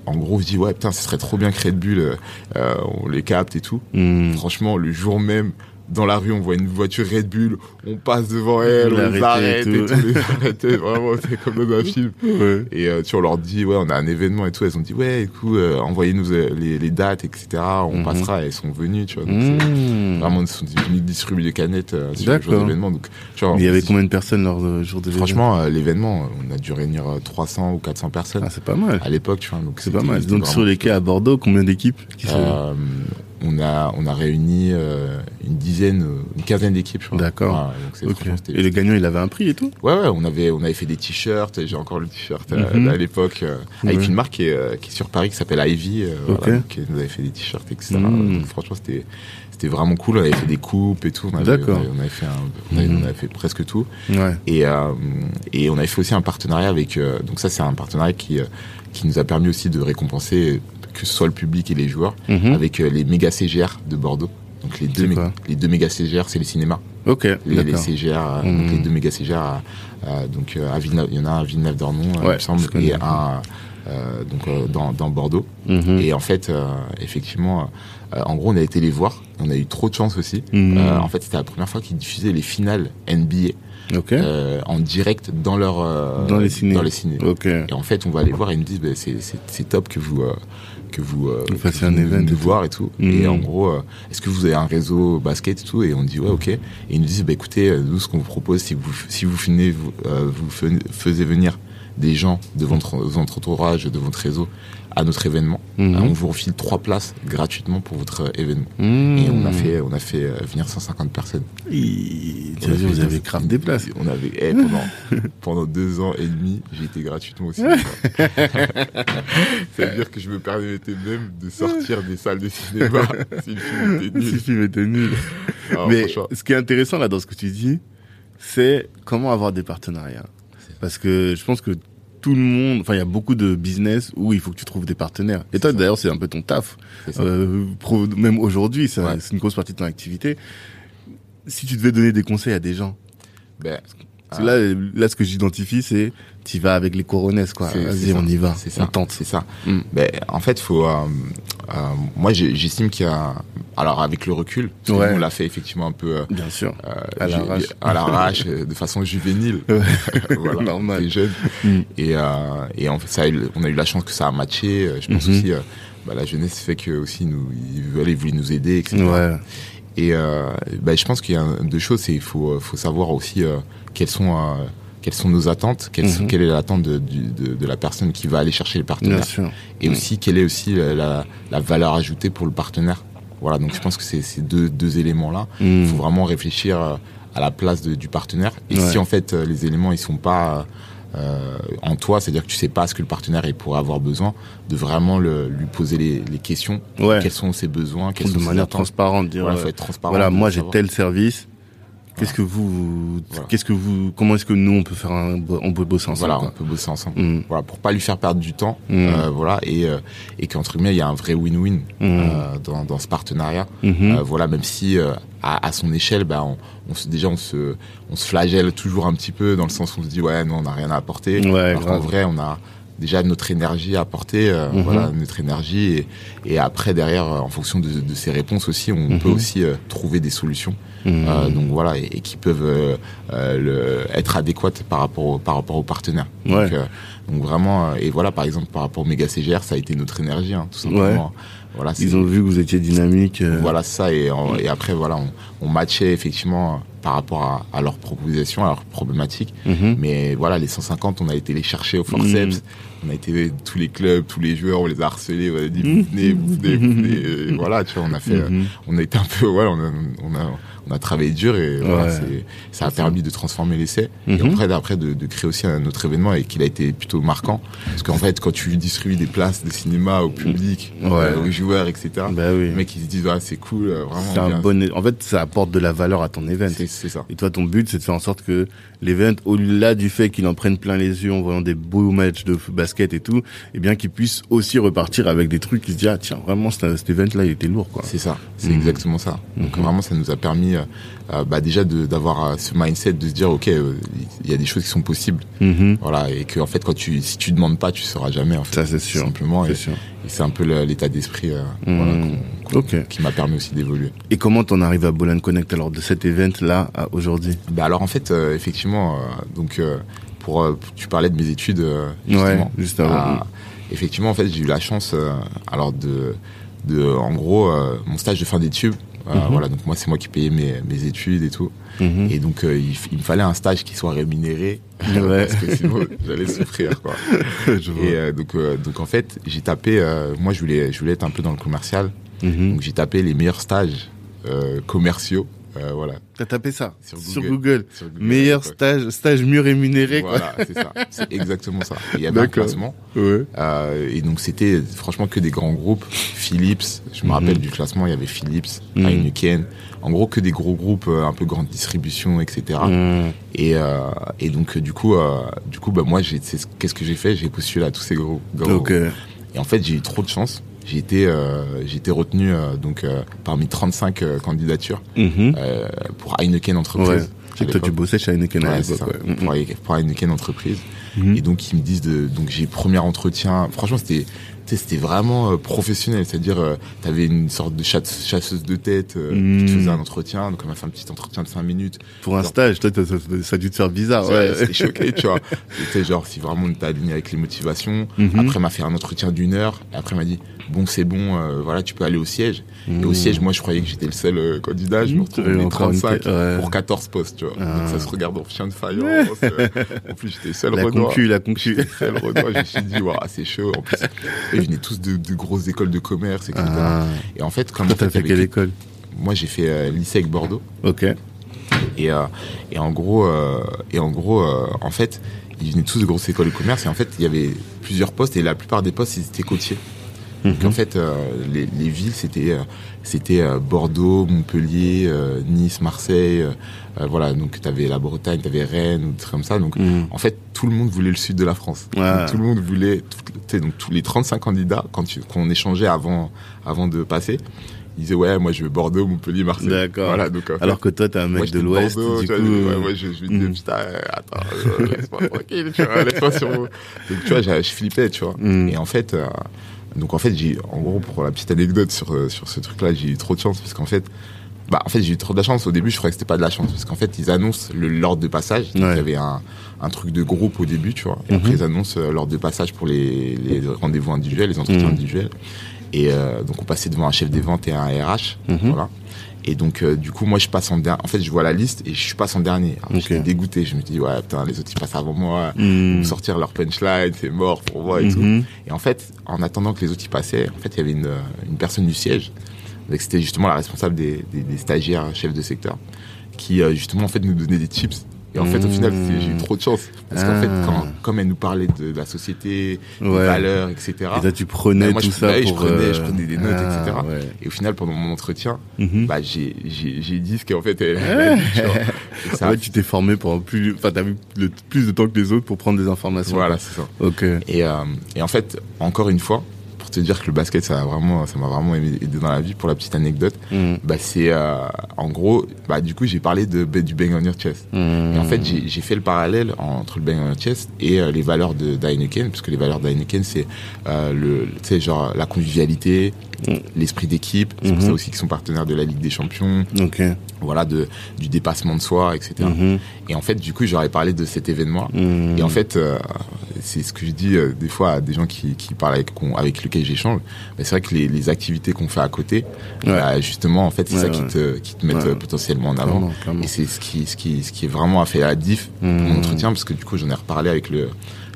en gros, on se dit, ouais, putain, ce serait trop bien que Red Bull, euh, euh, on les capte et tout. Hmm. Franchement, le jour même, dans la rue, on voit une voiture Red Bull, on passe devant elle, on les et arrête et tout. tout, les arrêter, vraiment, c'est comme dans un film. Ouais. Et euh, tu on leur dit, ouais, on a un événement et tout. Elles ont dit, ouais, écoute, euh, envoyez-nous euh, les, les dates, etc. On Mhm. passera. Et elles sont venues, tu vois. Donc, Hmm. Vraiment, ils sont venus distribuer des canettes euh, sur le jour d'événement. Donc, tu vois, Mais Il y avait dit, combien de personnes lors du jour de l'événement franchement, euh, l'événement, on a dû réunir euh, 300 ou 400 personnes Ah, c'est pas mal. à l'époque, tu vois. Donc, C'est pas mal. Donc sur les quais à Bordeaux, combien d'équipes qui sont Euh, on a on a réuni euh, une dizaine, une quinzaine d'équipes. je crois. D'accord. Ouais, c'était- Et le gagnant, il avait un prix et tout? Ouais, ouais, on avait, on avait fait des t-shirts, j'ai encore le t-shirt euh, Mhm. à l'époque, euh, avec une marque qui est, euh, qui est sur Paris qui s'appelle Ivy, euh, voilà, qui nous avait fait des t-shirts, etc. Mhm. Donc, franchement, c'était, c'était vraiment cool. On avait fait des coupes et tout. On avait, on avait, on avait fait un, on avait, on avait fait presque tout. Ouais. Et, et on avait fait aussi un partenariat avec, donc ça, c'est un partenariat qui, qui nous a permis aussi de récompenser que ce soit le public et les joueurs Mhm. avec euh, les méga CGR de Bordeaux. Donc les deux, les deux méga CGR, c'est les cinémas. Ok. les. CGR, euh, Mhm. donc les deux méga CGR, à- à- donc euh, à Villeneuve, il y en a un à Villeneuve-d'Ornon, euh, il Ouais, me semble, et un euh, donc euh, dans, dans Bordeaux. Mhm. Et en fait, euh, effectivement, euh, en gros, on a été les voir. On a eu trop de chance aussi. Mhm. Euh, en fait, c'était la première fois qu'ils diffusaient les finales NBA Ok. euh, en direct dans leur euh, Dans les ciné. Dans les ciné. Et en fait, on va aller voir et ils nous disent, bah, c'est, top que vous, euh, que vous, euh, que vous un event nous voir et tout. Et en gros, euh, est-ce que vous avez un réseau basket et tout Et on dit ouais, ok. Et ils nous disent, bah écoutez, euh, nous ce qu'on vous propose, que vous, si vous venez, vous, euh, vous faisiez venir des gens de votre, votre entourage, de votre réseau à notre événement, Mhm. euh, on vous refile trois places gratuitement pour votre euh, événement. Mhm. Et on a fait, on a fait euh, venir 150 personnes. Ih, On vous avez grave des places. On avait, eh, pendant, pendant deux ans et demi, j'ai été gratuitement aussi. quoi. Ça veut dire que je me permettais même de sortir des salles de cinéma si le film était Si nul. le film était nul. Alors, Mais ce qui est intéressant là dans ce que tu dis, c'est comment avoir des partenariats. Parce que je pense que tout le monde, enfin il y a beaucoup de business où il faut que tu trouves des partenaires. Et toi d'ailleurs c'est un peu ton taf. Euh, pro- même aujourd'hui, Ouais. c'est une grosse partie de ton activité. Si tu devais donner des conseils à des gens, Ben, là, là ce que j'identifie c'est tu vas avec les coronesses quoi. Vas-y on y va, C'est ça. on tente. C'est ça. Mm. Ben, en fait, faut. euh, euh, moi, j'estime qu'il y a. Alors, avec le recul, parce que Ouais. nous, on l'a fait effectivement un peu. euh, Bien sûr. À l'arrache. à l'arrache, de façon juvénile. Voilà, Normal. t'es jeune. Mm. Et, et en fait, ça, on a eu la chance que ça a matché. Je pense Mhm. aussi, bah, la jeunesse fait que aussi nous, ils voulaient nous aider, etc. Ouais. Et bah, je pense qu'il y a deux choses, c'est il faut, faut savoir aussi quelles sont euh, quelles sont nos attentes, quelles Mhm. quelle est l'attente de, du- de, de la personne qui va aller chercher partenaires, sûr. et Mhm. aussi quelle est aussi la, valeur ajoutée pour le partenaire. Voilà, donc je pense que c'est ces deux, deux éléments-là. Il Mm. faut vraiment réfléchir euh, à la place de- du partenaire. Et Ouais. si en fait euh, les éléments ils sont pas euh, en toi, c'est-à-dire que tu sais pas ce que le partenaire il pourrait avoir besoin, de vraiment le, lui poser les, les questions. Ouais. Quels sont ses besoins, quels de sont manière transparente dire Voilà, faut être transparent. voilà, moi j'ai tel service. Qu'est-ce que vous, Voilà. qu'est-ce que vous, comment est-ce que nous on peut faire un, on peut bosser ensemble Voilà, on quoi. peut bosser ensemble. Mm. Voilà, pour pas lui faire perdre du temps, Mm. euh, voilà, et euh, et qu'entre guillemets il y a un vrai win-win Mm. euh, dans, dans ce partenariat. Mhm. Euh, voilà, même si euh, à, à son échelle, bah, on, on se, déjà on se, on se flagelle toujours un petit peu dans le sens où on se dit ouais non on n'a rien à apporter. Ouais, Alors grave. vrai on a déjà notre énergie à apporter, euh, Mhm. voilà notre énergie et, et après derrière en fonction de, de ses réponses aussi on Mhm. peut aussi euh, trouver des solutions. Mhm. Euh, donc voilà et, et qui peuvent euh, euh, le, être adéquates par rapport au, par rapport aux partenaires. Ouais. Donc, donc vraiment et voilà par exemple par rapport au méga CGR ça a été notre énergie hein, tout simplement. Voilà, Ils ont vu que vous étiez dynamique. voilà ça et, en- et après voilà on, on matchait effectivement par rapport à, à leurs propositions, à leurs problématiques. mhm. Mais voilà les 150 on a été les chercher au forceps. On a été tous les clubs, tous les joueurs, on les a harcelés, on a dit venez, venez, venez. Et voilà, tu vois, on a fait, Mhm. on a été un peu, voilà, on a, on a, on a travaillé dur et voilà, ça a permis de transformer l'essai. Mhm. Et après, d'après, de, de créer aussi un autre événement et qu'il a été plutôt marquant. Parce qu'en fait, quand tu distribues des places de cinéma au public, Ouais. euh, aux joueurs, etc., Bah oui. les mecs, ils se disent, ouais, c'est cool, euh, vraiment. C'est un bon. En fait, ça apporte de la valeur à ton event. C'est, ça. Et toi, ton but, c'est de faire en sorte que l'event, au-delà du fait qu'il en prenne plein les yeux en voyant des beaux matchs de basket et tout, eh bien, qu'il puisse aussi repartir avec des trucs qui se disent, ah, tiens, vraiment, cet, cet event-là, il était lourd, quoi. C'est ça, c'est Mhm. exactement ça. Donc Mhm. vraiment, ça nous a permis, euh, euh, bah, déjà d'avoir euh, ce mindset de se dire, ok, euh, il y a des choses qui sont possibles, Mhm. voilà, et que en fait, quand tu, si tu demandes pas, tu sauras jamais, en fait. Ça, c'est sûr. Simplement, et, C'est sûr. et c'est un peu l'état d'esprit, euh, Mhm. voilà, qui m'a permis aussi d'évoluer. Et comment t'en arrives à Bolan Connect, alors, de cet event-là à aujourd'hui? Bah alors en fait, euh, effectivement, donc pour, tu parlais de mes études, justement. Ouais, juste avant. Ah, effectivement, en fait, j'ai eu la chance, alors de, de, en gros, mon stage de fin d'études. Mhm. Voilà, donc moi c'est moi qui payais mes, mes études et tout. Mhm. Et donc euh, il, me fallait un stage qui soit rémunéré Ouais. parce que sinon j'allais souffrir quoi. Je vois. Et euh, donc euh, donc en fait j'ai tapé, moi je voulais je voulais être un peu dans le commercial, Mhm. donc j'ai tapé les meilleurs stages commerciaux, euh, voilà T'as tapé ça Sur sur Google. Sur Google, Meilleur stage, stage mieux rémunéré. Voilà, c'est ça. C'est exactement ça. Il y avait un classement. Ouais. euh, et donc, c'était franchement que des grands groupes. Philips, je me Mhm. rappelle du classement, il y avait Philips, Mhm. Heineken. En gros, que des gros groupes, euh, un peu grande distribution, etc. Mhm. Et, euh, et donc, du coup, du coup bah, moi, qu'est-ce que j'ai fait? J'ai postulé à tous ces gros, gros Ok. Et en fait, j'ai eu trop de chance. J'ai été, euh, j'ai été retenu euh, donc euh, parmi 35 euh, candidatures euh, pour Heineken entreprise. Ouais. à Je sais que toi, tu bossais chez Heineken à Ouais, c'est l'époque. ouais. Mhm. Pour, pour Heineken entreprise. Mhm. Et donc ils me disent de, donc j'ai premier entretien. Franchement, c'était, tu c'était vraiment euh, professionnel. C'est-à-dire, euh, t'avais une sorte de chasse- chasseuse de tête euh, qui te Mhm. faisait un entretien. Donc on m'a fait un petit entretien de 5 minutes. Pour un stage, toi, ça, a dû te faire bizarre. Ouais, Ouais. c'était choqué, tu vois. C'était genre si vraiment t'es aligné avec les motivations. Mhm. Après, m'a fait un entretien d'une heure. Et après, m'a dit bon, c'est bon, euh, voilà, tu peux aller au siège. Et au Mhm. siège, moi, je croyais que j'étais le seul euh, candidat. Je me Et les encore une 35 fois, ouais. pour 14 postes, tu vois. Ah. Donc ça se regarde en chien de faïence. euh. en plus, j'étais seul La Renoir. concu, la concu. Seul Renoir. Je me suis dit, waouh, c'est chaud. En plus, ils venaient tous de, de grosses écoles de commerce, etc. Ah. Et en fait, en t'as fait, quelle école? Moi, j'ai fait lycée avec Bordeaux. Ok. Et, et en gros, et en gros, en fait, ils venaient tous de grosses écoles de commerce et en fait, il y avait plusieurs postes et la plupart des postes, ils étaient côtiers. Donc Mhm. en fait, euh, les, les villes, c'était euh, c'était euh, Bordeaux, Montpellier, Nice, Marseille. voilà, donc tu avais la Bretagne, tu avais Rennes ou des trucs comme ça. Donc Mhm. en fait, tout le monde voulait le sud de la France. Ouais. Donc, tout le monde voulait, tout- donc tous les 35 candidats, quand qu'on échangeait avant, avant de passer, ils disaient ouais, moi je veux Bordeaux, Montpellier, Marseille. D'accord. Voilà, donc en fait, Alors que toi, t'es un mec moi, de l'Ouest, Bordeaux, du coup. vois, ouais, moi, je, je me disais, Mhm. putain, attends, laisse-moi tranquille, tu vois, laisse-moi sur vous. Donc, tu vois, je flippais, tu vois. Mhm. Et en fait, euh, donc, en fait, j'ai, en gros, pour la petite anecdote sur, euh, sur ce truc-là, j'ai eu trop de chance parce qu'en fait, bah, en fait, j'ai eu trop de la chance. Au début, je croyais que c'était pas de la chance parce qu'en fait, ils annoncent le, l'ordre de passage. Donc, Ouais. il y avait un, un truc de groupe au début, tu vois. Et Mhm. après, ils annoncent euh, l'ordre de passage pour les, les rendez-vous individuels, les entretiens Mhm. individuels. Et euh, donc, on passait devant un chef des ventes et un RH. Mhm. Voilà. Et donc, euh, du coup, moi, je passe en dernier. En fait, je vois la liste et je passe en dernier. Alors, Ok. J'étais dégoûté. Je me dis, ouais, putain, les autres, ils passent avant moi. Ils vont me sortir leur punchline, c'est mort pour moi et tout. Mhm. Et en fait, en attendant que les autres y passaient, en fait, il y avait une, euh, une personne du siège. Donc, C'était justement la responsable des, des, des stagiaires chefs de secteur qui, euh, justement, en fait, nous donnait des tips. Et en fait, au final, j'ai eu trop de chance. Parce qu'en fait, Ah. quand, comme elle nous parlait de, la société, des valeurs, etc. Et toi, tu prenais Bah, moi, tout je- ça bah je prenais- euh, je prenais des notes, ah, etc. ouais. Et au final, pendant mon entretien, Mhm. bah, j'ai, j'ai, j'ai dit ce qu'en fait, elle, elle a dit, tu t'es formé pendant plus, enfin, t'as eu le, plus de temps que les autres pour prendre des informations. voilà, c'est ça. Ok. Et, euh, et en fait, encore une fois, te dire que le basket, ça a vraiment, ça m'a vraiment aidé dans la vie. Pour la petite anecdote, Mhm. bah c'est, euh, en gros, bah du coup, j'ai parlé de du bang on your chest. Mhm. Et en fait, j'ai fait le parallèle entre le bang on your chest et euh, les valeurs de d'Heineken, parce que les valeurs d'Heineken, c'est euh, le, tu sais, genre la convivialité, Mm. l'esprit d'équipe. C'est pour Mhm. ça aussi qu'ils sont partenaires de la Ligue des Champions. Voilà, de du dépassement de soi, etc. Mhm. Et en fait, du coup, j'aurais parlé de cet événement. Et en fait, c'est ce que je dis des fois à des gens qui, qui parlent avec, avec lesquels j'échange. Mais c'est vrai que les, les activités qu'on fait à côté, Ouais. bah, justement, en fait, c'est Ouais, ça qui te, qui te met euh, potentiellement en avant. Clairement, clairement. Et c'est ce qui, ce qui, ce qui est vraiment a fait la diff pour mon entretien, parce que du coup, j'en ai reparlé avec le,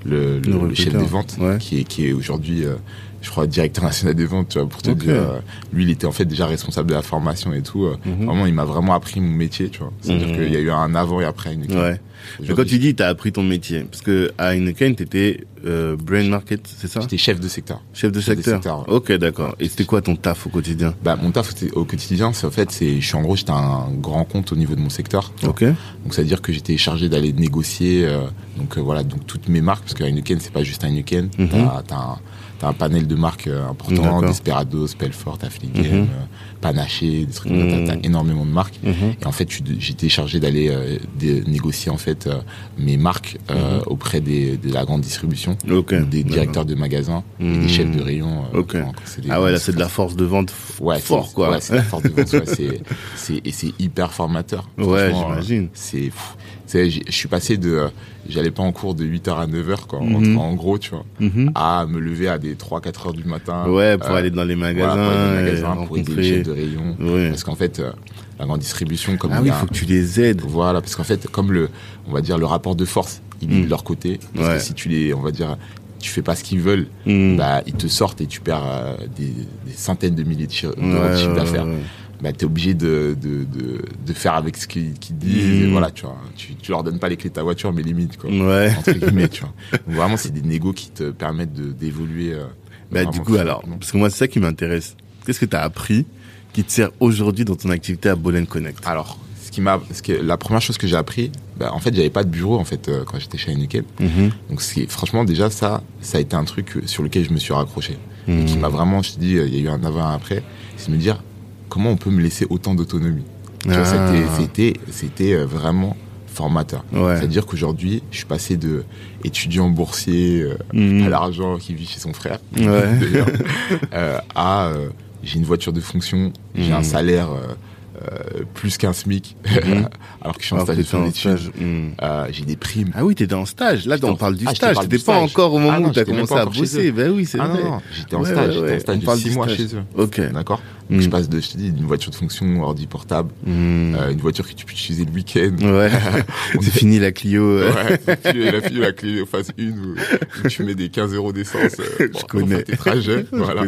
le, le- Le le chef des ventes, qui est, qui est aujourd'hui, euh, je crois, directeur national des ventes, tu vois, pour te dire, euh, lui, il était en fait déjà responsable de la formation et tout. euh, Mhm. Vraiment, il m'a vraiment appris mon métier, tu vois. C'est-à-dire Mhm. qu'il y a eu un avant et après une Ouais. Mais quand tu dis t'as appris ton métier, parce que à Heineken t'étais euh, brain market, c'est ça? J'étais chef de secteur. Chef de chef de secteur. secteur, ouais. Ok, d'accord. Et c'était quoi ton taf au quotidien? Bah, mon taf au quotidien, c'est en fait, c'est, je suis en gros, j'étais un grand compte au niveau de mon secteur. Ok. Donc, ça veut dire que j'étais chargé d'aller négocier, euh, donc euh, voilà, donc toutes mes marques, parce que Heineken, c'est pas juste Heineken. Mhm. T'as, t'as un, t'as un panel de marques euh, important, D'accord. Desperados, Pelfort, Affligem, Mhm. euh, Panaché, des trucs comme ça. Mhm. T'as, énormément de marques. Mhm. Et en fait, de- j'étais chargé d'aller euh, de- négocier en fait euh, mes marques euh, Mhm. auprès des, de la grande distribution, Ok. donc des directeurs de magasins et des chefs de rayon. Ok. quand- quand c'est des- Ah ouais, là c'est de la force de vente Ouais, fort quoi. Ouais, c'est la force de vente. ouais, et c'est hyper formateur. Ouais, j'imagine. C'est, je suis passé de, j'allais pas en cours de 8h à 9h, quoi, en- Mhm. en, gros, tu vois, Mhm. à me lever à des 3-4 heures du matin. Ouais, pour euh, aller dans les voilà, magasins, pour aller dans les magasins, pour aider les chefs de rayon. Ouais. Parce qu'en fait, euh, la grande distribution, comme Ah il oui, faut que tu les aides. voilà, parce qu'en fait, comme le, on va dire, le rapport de force, il est Mm. de leur côté. Parce Ouais. que si tu les, on va dire, tu fais pas ce qu'ils veulent, Mhm. bah, ils te sortent et tu perds euh, des, des centaines de milliers de de chiffre ouais, d'affaires. Bah, t'es obligé de, de, de, de faire avec ce qu'ils qu'ils disent. Mm. Et voilà, tu vois. Tu, tu leur donnes pas les clés de ta voiture, mais limite, quoi. Ouais. Entre guillemets, tu vois. Donc, vraiment, c'est des négos qui te permettent d'évoluer. euh, Bah, du coup, alors, parce que moi, c'est ça qui m'intéresse. Qu'est-ce que tu as appris qui te sert aujourd'hui dans ton activité à Bolen Connect? Alors, ce qui m'a, ce que, la première chose que j'ai appris, bah, en fait, j'avais pas de bureau, en fait, euh, quand j'étais chez Heineken. Mhm. Donc, franchement, déjà, ça, ça a été un truc euh, sur lequel je me suis raccroché. et qui Mhm. m'a vraiment, je te dis, il y a eu un avant et un après, c'est de me dire comment on peut me laisser autant d'autonomie. Ah. C'était, euh, vraiment formateur. Ouais. C'est-à-dire qu'aujourd'hui, je suis passé de étudiant boursier euh, Mhm. à l'argent qui vit chez son frère, Ouais. euh, à euh, j'ai une voiture de fonction, j'ai Mhm. un salaire euh, euh, plus qu'un SMIC, Mhm. alors que je suis en stage de fin d'études. Euh, j'ai des primes. Ah oui, t'étais en stage. Là, on parle du Ah, stage. T'étais pas encore au moment Ah non, où t'as commencé à bosser. Ben oui, c'est Ah vrai. j'étais en Ouais, stage, j'étais en stage de parle 6 du mois chez eux. Ok. D'accord Mm. Je passe de, je te dis, d'une voiture de fonction ordi portable, Hmm. euh, une voiture que tu peux utiliser le week-end. Ouais. c'est fini la Clio. euh. Ouais, la clé phase 1 où, où tu mets des 15 euros d'essence euh, Je pour connais. faire tes trajets. Je voilà.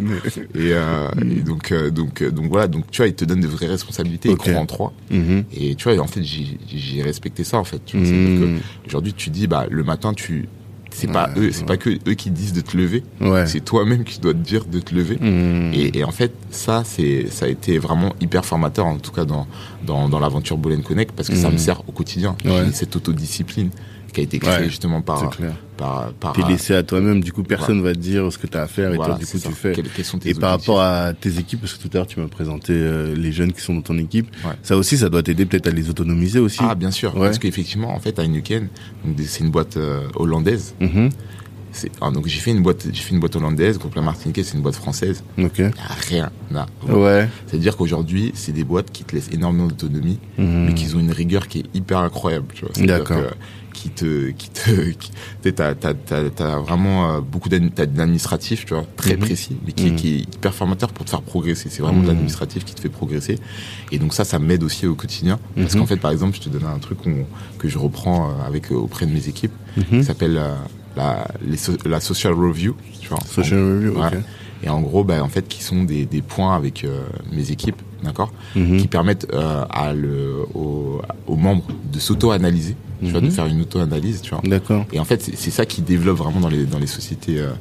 Et, euh, et donc, donc, donc voilà, donc tu vois, ils te donnent de vraies responsabilités, ils croient en toi. Mhm. Et tu vois, en fait, j'ai respecté ça en fait. Hmm. Aujourd'hui, tu dis, bah, le matin, tu, c'est pas Ouais, eux, c'est pas que eux qui disent de te lever, Ouais. c'est toi-même qui dois te dire de te lever. Hmm. Et, et en fait, ça, c'est, ça a été vraiment hyper formateur, en tout cas dans, dans, dans l'aventure Bolen Connect, parce que ça Mhm. me sert au quotidien. Cette autodiscipline qui a été Ouais, justement par, par, par, T'es laissé à toi-même. Du coup, personne va te dire ce que t'as à faire et voilà, toi, du coup, ça. tu fais. Quels sont tes Et par rapport à tes équipes, parce que tout à l'heure tu m'as présenté euh, les jeunes qui sont dans ton équipe, Ouais. ça aussi, ça doit t'aider peut-être à les autonomiser aussi. Ah, bien sûr. Ouais. Parce qu'effectivement, en fait, à des- c'est une boîte euh, hollandaise. Mhm. C'est, ah, donc j'ai fait une boîte, j'ai fait une boîte hollandaise. Groupe La Martiniquais, c'est une boîte française. Ok. Y a rien à voir. Ouais. C'est-à-dire qu'aujourd'hui, c'est des boîtes qui te laissent énormément d'autonomie, Mhm. mais qui ont une rigueur qui est hyper incroyable, tu D'accord. Qui te, qui te, qui, t'as, t'as, t'as, t'as vraiment euh, beaucoup d'admi- t'as de l'administratif, tu vois, très Mhm. précis, mais qui, Mhm. qui est hyper formateur pour te faire progresser. C'est vraiment de l'administratif qui te fait progresser. Et donc ça, ça m'aide aussi au quotidien. Parce qu'en fait, par exemple, je te donne un truc qu'on- que je reprends euh, avec, euh, auprès de mes équipes, qui s'appelle euh, la, les so- la social review, tu vois. Social review, ok. Ouais. Et en gros, bah, en fait, qui sont des, des points avec euh, mes équipes, d'accord, Mhm. qui permettent euh, à le, aux, aux membres de s'auto-analyser, tu vois, de Mhm. faire une auto-analyse, tu vois. D'accord. Et en fait, c'est ça qui développe vraiment dans les dans les sociétés euh,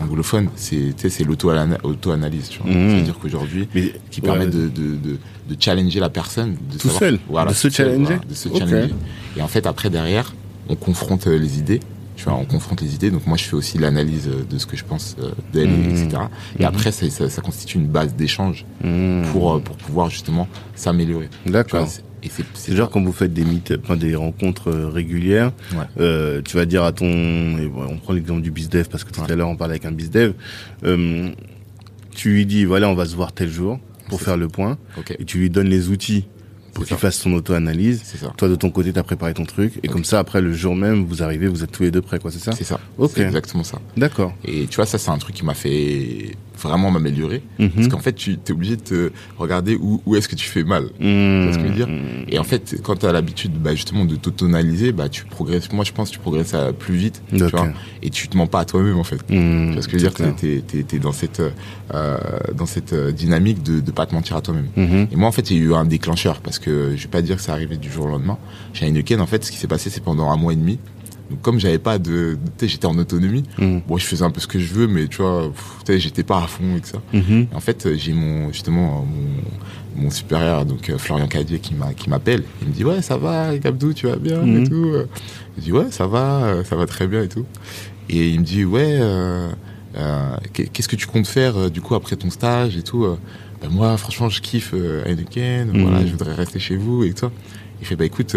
anglophones, c'est l'auto-analyse, tu vois. Mhm. C'est-à-dire qu'aujourd'hui, qui ouais, permet de, de, de, de challenger la personne, de Tout savoir- seul, voilà, de se challenger voilà, de se Ok. challenger. Et en fait, après derrière, on confronte les idées. Tu vois, on confronte les idées. Donc moi, je fais aussi l'analyse euh, de ce que je pense euh, d'elle, etc. Et Mhm. après, ça, ça, ça constitue une base d'échange Mhm. pour euh, pour pouvoir justement s'améliorer. D'accord. c'est- genre quand vous faites des meet, enfin, des rencontres régulières, Ouais. euh, tu vas dire à ton, et bon, on prend l'exemple du bizdev parce que tout Ouais. à l'heure on parlait avec un bizdev, euh, tu lui dis voilà on va se voir tel jour pour faire le point Ok. et tu lui donnes les outils pour qu'il fasse son auto-analyse. Toi de ton côté t'as préparé ton truc et comme ça après le jour même vous arrivez vous êtes tous les deux prêts quoi c'est ça C'est ça. Ok. C'est exactement ça. D'accord. Et tu vois, ça, c'est un truc qui m'a fait vraiment m'améliorer. Mhm. Parce qu'en fait, tu es obligé de te regarder où, où est-ce que tu fais mal. Tu vois ce que je veux dire? Et en fait, quand tu as l'habitude bah, justement de t'auto-analyser, bah, tu progresses. Moi, je pense que tu progresses plus vite. Tu vois, et tu te mens pas à toi-même, en fait. Mmh, Tu vois ce que je veux dire? clair. T'es es, dans cette, euh, dans cette euh, dynamique de ne pas te mentir à toi-même. Mhm. Et moi, en fait, il y a eu un déclencheur parce que je vais pas dire que ça arrivé du jour au lendemain. Chez Heineken, en fait, ce qui s'est passé, c'est pendant un mois et demi. Donc, comme j'avais pas de, tu sais, j'étais en autonomie. Mhm. Bon, je faisais un peu ce que je veux, mais tu vois, tu sais, j'étais pas à fond et que ça. Mhm. Et en fait, euh, j'ai mon justement euh, mon, mon supérieur, donc euh, Florian Cadier, qui m'a qui m'appelle. Il me dit ouais, ça va, Gabdou, tu vas bien Mhm. et tout. euh. Je dis ouais, ça va, ça va très bien et tout. Et il me dit ouais, euh, euh, qu'est- qu'est-ce que tu comptes faire du coup après ton stage et tout. Ben, moi, franchement, je kiffe Heineken. Voilà, je voudrais rester chez vous et tout. Il fait bah écoute,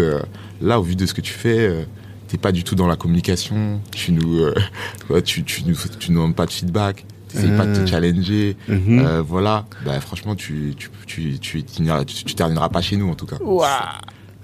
là au vu de ce que tu fais. T'es pas du tout dans la communication, tu nous, euh, ouais, tu, tu nous, tu nous donnes pas de feedback, t'essayes pas de Ah. te challenger, Mhm. euh, voilà, bah, franchement, tu, tu, tu, tu, tu, tu- tu termineras pas chez nous, en tout cas.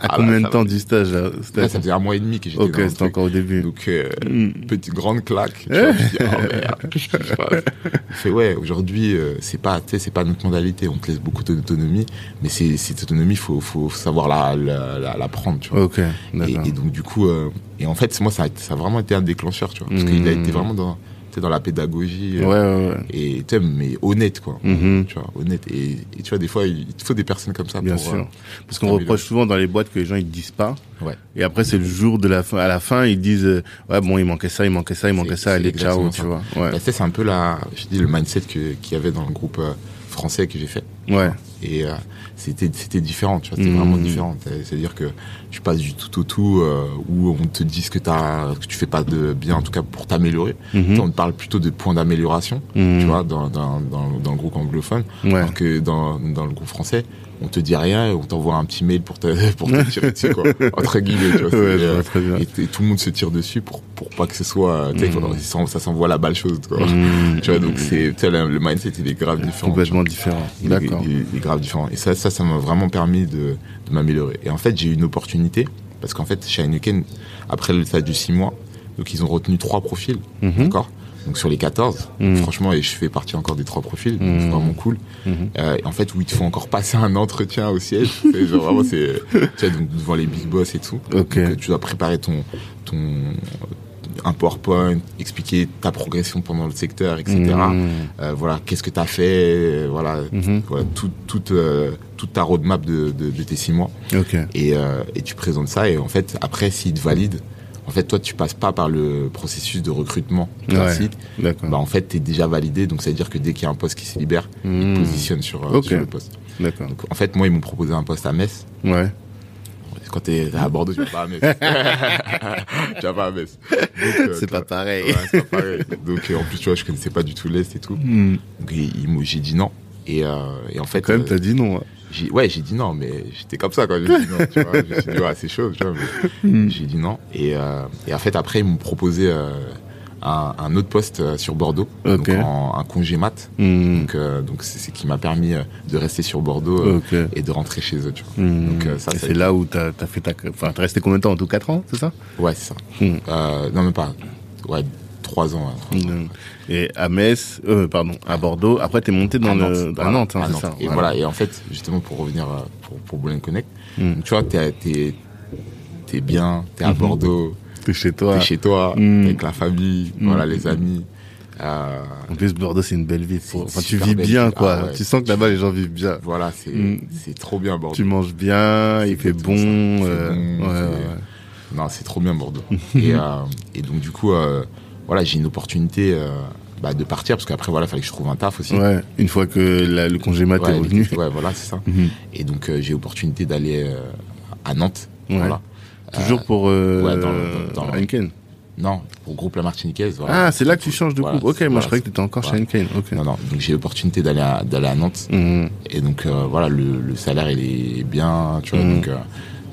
À Ah, combien bah, de ça temps du stage là ça faisait un mois et demi que j'étais Ok, c'était encore au début. Donc, euh, Mm. petite grande claque. Tu vois, je dis, oh merde, qu'est-ce qui se passe? Il fait, ouais, aujourd'hui, euh, c'est pas, c'est pas notre modalité. On te laisse beaucoup d'autonomie, mais c'est, cette autonomie, faut, faut savoir la, la, la, la prendre, tu vois. Ok, Et, donc, du coup, euh, et en fait, moi, ça a, ça a vraiment été un déclencheur, tu vois. Parce qu'il a été vraiment dans, dans la pédagogie. Ouais, euh, ouais, ouais. Et, tu mais honnête, quoi. Mhm. Tu vois, honnête. Et, et tu vois, des fois, il te faut des personnes comme ça Bien pour, sûr. euh, Parce qu'on reproche souvent dans les boîtes que les gens ils disent pas. Ouais. Et après c'est le jour de la fin. À la fin ils disent euh, ouais bon il manquait ça, il manquait ça, il manquait ça. Allez ciao exactement tu ça. vois. Ouais. Bah, ça, c'est un peu la, je dis, le mindset que, qu'il y avait dans le groupe, euh, français que j'ai fait. Ouais. Et euh, c'était c'était différent, tu vois, c'était vraiment Mhm. différent. C'est-à-dire que tu passes du tout au tout euh, où on te dit ce que t'as, que tu fais pas de bien, en tout cas pour t'améliorer. Sais, On te parle plutôt de points d'amélioration, tu vois, dans, dans, dans, dans le groupe anglophone. Ouais. Alors que dans, dans le groupe français, on te dit rien et on t'envoie un petit mail pour te, pour te tirer dessus, quoi. Entre guillemets, tu vois. Ouais, euh, très bien. et, et tout le monde se tire dessus pour, pour pas que ce soit, sais, Mhm. ça, s'envoie la balle chose, quoi. Mhm. Tu vois, donc c'est, le mindset, il est grave différent. Complètement différent. D'accord. Il, est- il est grave différent. Et ça, ça, ça m'a vraiment permis de, de m'améliorer. Et en fait, j'ai eu une opportunité parce qu'en fait, chez Heineken, après le stade du 6 mois, donc ils ont retenu trois profils, Mhm. d'accord? Donc sur les 14, Mhm. franchement, et je fais partie encore des trois profils, donc c'est vraiment cool. Mhm. Euh, en fait, où ils te font encore passer un entretien au siège. C'est genre vraiment, c'est, tu sais, donc devant les big boss et tout. Donc, euh, tu dois préparer ton, ton, un PowerPoint, expliquer ta progression pendant le secteur, etc. Mhm. Euh, voilà, qu'est-ce que tu as fait, voilà, Mhm. voilà tout, toute, euh, toute ta roadmap de, de, de tes six mois. Et, et tu présentes ça. Et en fait, après, s'ils te valident, en fait, toi, tu passes pas par le processus de recrutement classique. Bah, en fait, tu es déjà validé. Donc, ça veut dire que dès qu'il y a un poste qui se libère, ils Mhm. te positionnent sur, euh, sur le poste. D'accord. Donc, en fait, moi, ils m'ont proposé un poste à Metz. Ouais. Quand tu es à Bordeaux, tu vas pas à Metz. tu vas pas à Metz. Euh, C'est pas pareil. Ouais, c'est pas pareil. Donc, euh, en plus, tu vois, je connaissais pas du tout l'Est et tout. Mhm. Donc, ils- ils j'ai dit non. Et, euh, et en fait, Quand même, t'as dit non. Hein. j'ai, ouais, j'ai dit non, mais j'étais comme ça quand j'ai dit non. Tu vois, je me suis dit, ouais, c'est chaud, tu vois. mais Mhm. J'ai dit non. Et, euh, et en fait, après, ils m'ont proposé euh, un, un autre poste euh, sur Bordeaux, donc en, un congé mat. Mhm. Donc, euh, donc c'est ce qui m'a permis de rester sur Bordeaux et de rentrer chez eux, tu vois. Donc, ça, Et ça a c'est là où t'as as fait ta. Enfin, t'as resté combien de temps En tout? 4 ans, c'est ça? Ouais, c'est ça. Non, même pas. Ouais, trois ans. ouais, trois ans. Et à Metz, euh, pardon, à Bordeaux. Après, t'es monté dans à le. Nantes, à Nantes, hein, à c'est Nantes. ça. Et voilà. Et en fait, justement, pour revenir euh, pour, pour Boulogne Connect, donc, tu vois, t'es, t'es, t'es bien, t'es à Mhm. Bordeaux, T'es chez toi. t'es chez toi, t'es avec la famille, Mhm. voilà, les amis. Euh, En plus, Bordeaux, c'est une belle ville. Enfin, tu vis bien, ville. quoi. Ah ouais. Tu sens que là-bas, les gens vivent bien. voilà, c'est, c'est trop bien Bordeaux. Tu manges bien, il fait bon. euh, bon, ouais, c'est- ouais. Non, c'est trop bien Bordeaux. et, euh, et donc, du coup, voilà, j'ai une opportunité euh, bah, de partir parce qu'après, voilà, fallait que je trouve un taf aussi. Ouais, une fois que la- le congé mat Ouais, est revenu. ouais, voilà, c'est ça. Mhm. Et donc, euh, j'ai l'opportunité d'aller euh, à Nantes. Ouais. Voilà. Toujours pour euh, ouais, dans- dans- dans- Heineken. Non, pour groupe La Martiniquaise. Voilà. Ah, c'est là que tu changes de Voilà, groupe. Ok, moi voilà, je croyais que tu étais encore chez Heineken. Ok. Non, non. Donc j'ai l'opportunité d'aller à, d'aller à Nantes. Mhm. Et donc euh, voilà, le, le salaire il est bien, tu vois. Mhm. Donc, euh,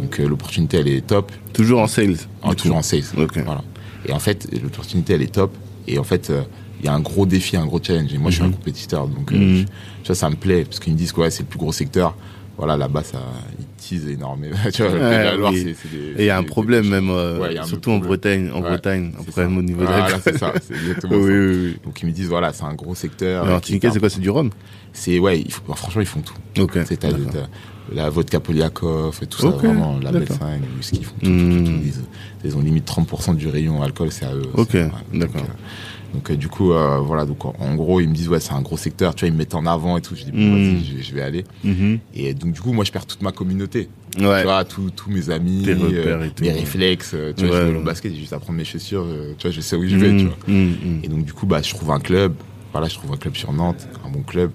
donc euh, l'opportunité elle est top. Toujours en sales. Toujours en sales. Ok. Voilà. Et en fait, l'opportunité elle est top. Et en fait, euh, il y a un gros défi, un gros challenge. Et moi, je suis un Mhm. compétiteur, donc euh, Mhm. je- tu vois, ça me plaît parce qu'ils me disent que ouais, c'est le plus gros secteur. Voilà, là-bas, ça, ils teasent énormément. tu vois, Ouais, de la Loire, c'est, Et il y a un problème des- même, euh, Ouais, un surtout en Bretagne, en Bretagne, un problème ça. au niveau de Voilà, la c'est ça, c'est exactement Oui, ça. oui, oui. Donc ils me disent voilà, c'est un gros secteur. Euh, qui Tinker, c'est quoi C'est du rhum? C'est ouais, il faut, bah, franchement ils font tout. Ok. C'est t'as la vodka Poliakov et tout ça, Ok, vraiment la. Belsagne, le whisky, ils font tout, tout, Hmm. tout, tout. Ils, ils ont limite 30% du rayon alcool, c'est à eux. Ok, d'accord. Donc, euh, du coup, euh, voilà, donc en, gros, ils me disent ouais, c'est un gros secteur, tu vois, ils me mettent en avant et tout. Je dis bon, Hmm. vas-y, je, vais- aller. Mhm. Et donc du coup, moi, je perds toute ma communauté. Ouais. Tu vois, tous mes amis, Tes repères euh, et tout, mes ouais. réflexes. Tu vois, Ouais, je vais au basket, j'ai juste à prendre mes chaussures. tu vois, je sais où je vais. Mhm. Tu vois. Mhm. Mhm. Et donc du coup, bah, je trouve un club. Voilà, je trouve un club sur Nantes, un bon club.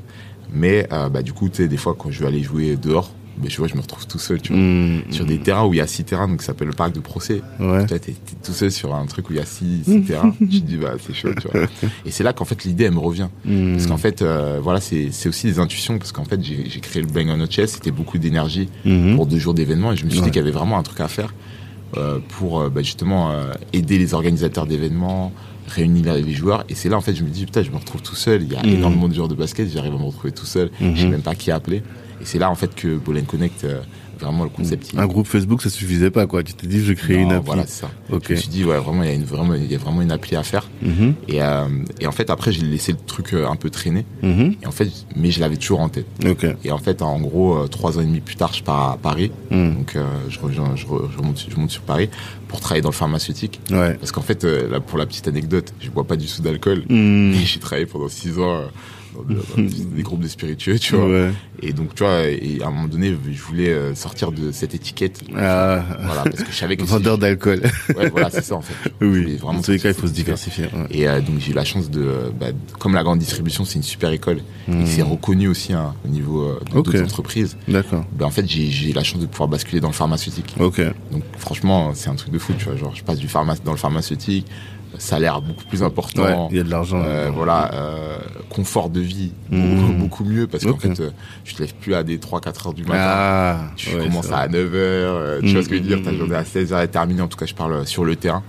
Mais euh, bah, du coup, tu sais, des fois, quand je vais aller jouer dehors, bah, tu vois, je me retrouve tout seul, tu vois. Mhm. Sur des terrains où il y a six terrains, donc ça s'appelle le parc de procès. Ouais. T'es, t'es tout seul sur un truc où il y a six, six terrains. Tu te dis, bah, c'est chaud, tu vois. Et c'est là qu'en fait, l'idée, elle me revient. Mhm. Parce qu'en fait, euh, voilà, c'est, c'est aussi des intuitions. Parce qu'en fait, j'ai, j'ai créé le Bang on a Chest. C'était beaucoup d'énergie Mhm. pour deux jours d'événements. Et je me suis Ouais. dit qu'il y avait vraiment un truc à faire euh, pour euh, bah, justement aider les organisateurs d'événements, réunir les joueurs. Et c'est là, en fait, je me dis, putain, je me retrouve tout seul. Il y a Mhm. énormément de joueurs de basket. J'arrive à me retrouver tout seul. Je sais même pas qui appeler. Et c'est là, en fait, que Bowling Connect, euh, vraiment, le concept, il- Un groupe Facebook, ça suffisait pas, quoi. Tu t'es dit, je créer Non, une appli. Voilà, c'est ça. Ok. Je me suis dit, ouais, vraiment, il y a une, vraiment, il y a vraiment une appli à faire. Mhm. Et, euh, et en fait, après, j'ai laissé le truc euh, un peu traîner. Mhm. Et en fait, mais je l'avais toujours en tête. Ok. Et en fait, en gros, trois ans et demi plus tard, je pars à Paris. Mhm. Donc, euh, je, rejoins, je, re- je remonte, je monte sur Paris pour travailler dans le pharmaceutique. Ouais. Parce qu'en fait, là, pour la petite anecdote, je bois pas du tout d'alcool. Et j'ai travaillé pendant six ans dans, des groupes de spiritueux, tu vois. Ouais. Et donc, tu vois, et à un moment donné, je voulais euh, sortir de cette étiquette. Ah, Voilà, parce que je savais que vendeur d'alcool. ouais, voilà, c'est ça en fait. Oui. vraiment Dans tous les cas, il faut se diversifier. ouais. Et euh, donc j'ai eu la chance de, euh, bah, comme la grande distribution, c'est une super école et c'est reconnu aussi hein, au niveau euh, d'autres entreprises. D'accord. Ben, en fait, j'ai j'ai eu la chance de pouvoir basculer dans le pharmaceutique. Ok. Donc franchement, c'est un truc de fou, tu vois. Genre, je passe du pharma dans le pharmaceutique, salaire beaucoup plus important. Ouais, il y a de l'argent. Euh, là. voilà, euh, confort de vie beaucoup, beaucoup mieux parce qu'en Ok. fait, euh, je te lève plus à des 3-4 heures du matin. Ah, Tu ouais, commences à vrai. 9h, tu vois ce que je veux dire, Mhm. ta journée à 16h est terminée, en tout cas je parle euh, sur le terrain.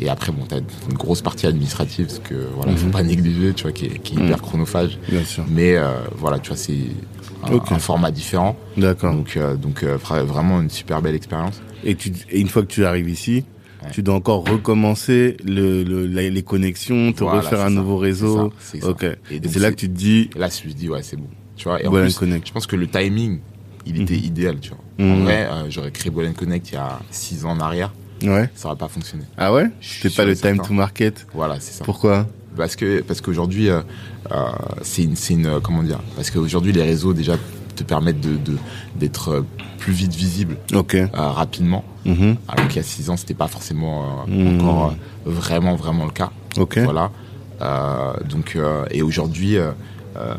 Et après, bon, t'as une grosse partie administrative, parce que voilà, faut pas négliger, tu vois, qui est, qui est hyper chronophage. Bien sûr. Mais euh, voilà, tu vois, c'est un, format différent. D'accord. Donc, euh, donc euh, vra- vraiment une super belle expérience. Et, tu, et une fois que tu arrives ici, Ouais. tu dois encore recommencer le, le- la- les connexions, te Voilà, refaire un ça, nouveau réseau. c'est ça. Ok. Et Et, c'est là que tu te dis, Et là, je me dis, ouais, c'est bon. Tu vois, et en plus, Connect. je pense que le timing, il était idéal, tu vois. Mhm. En vrai, euh, j'aurais créé Well Connect il y a 6 ans en arrière, ouais. ça aurait pas fonctionné. Ah ouais C'était pas le time to market. Voilà, c'est ça. Pourquoi Parce que parce qu'aujourd'hui, euh, euh, c'est une, c'est une comment dire Parce qu'aujourd'hui, les réseaux déjà te permettent de d'être plus vite visible euh, rapidement. Mhm. Alors qu'il y a 6 ans, c'était pas forcément euh, Mhm. encore euh, vraiment vraiment le cas. Voilà. Donc et aujourd'hui,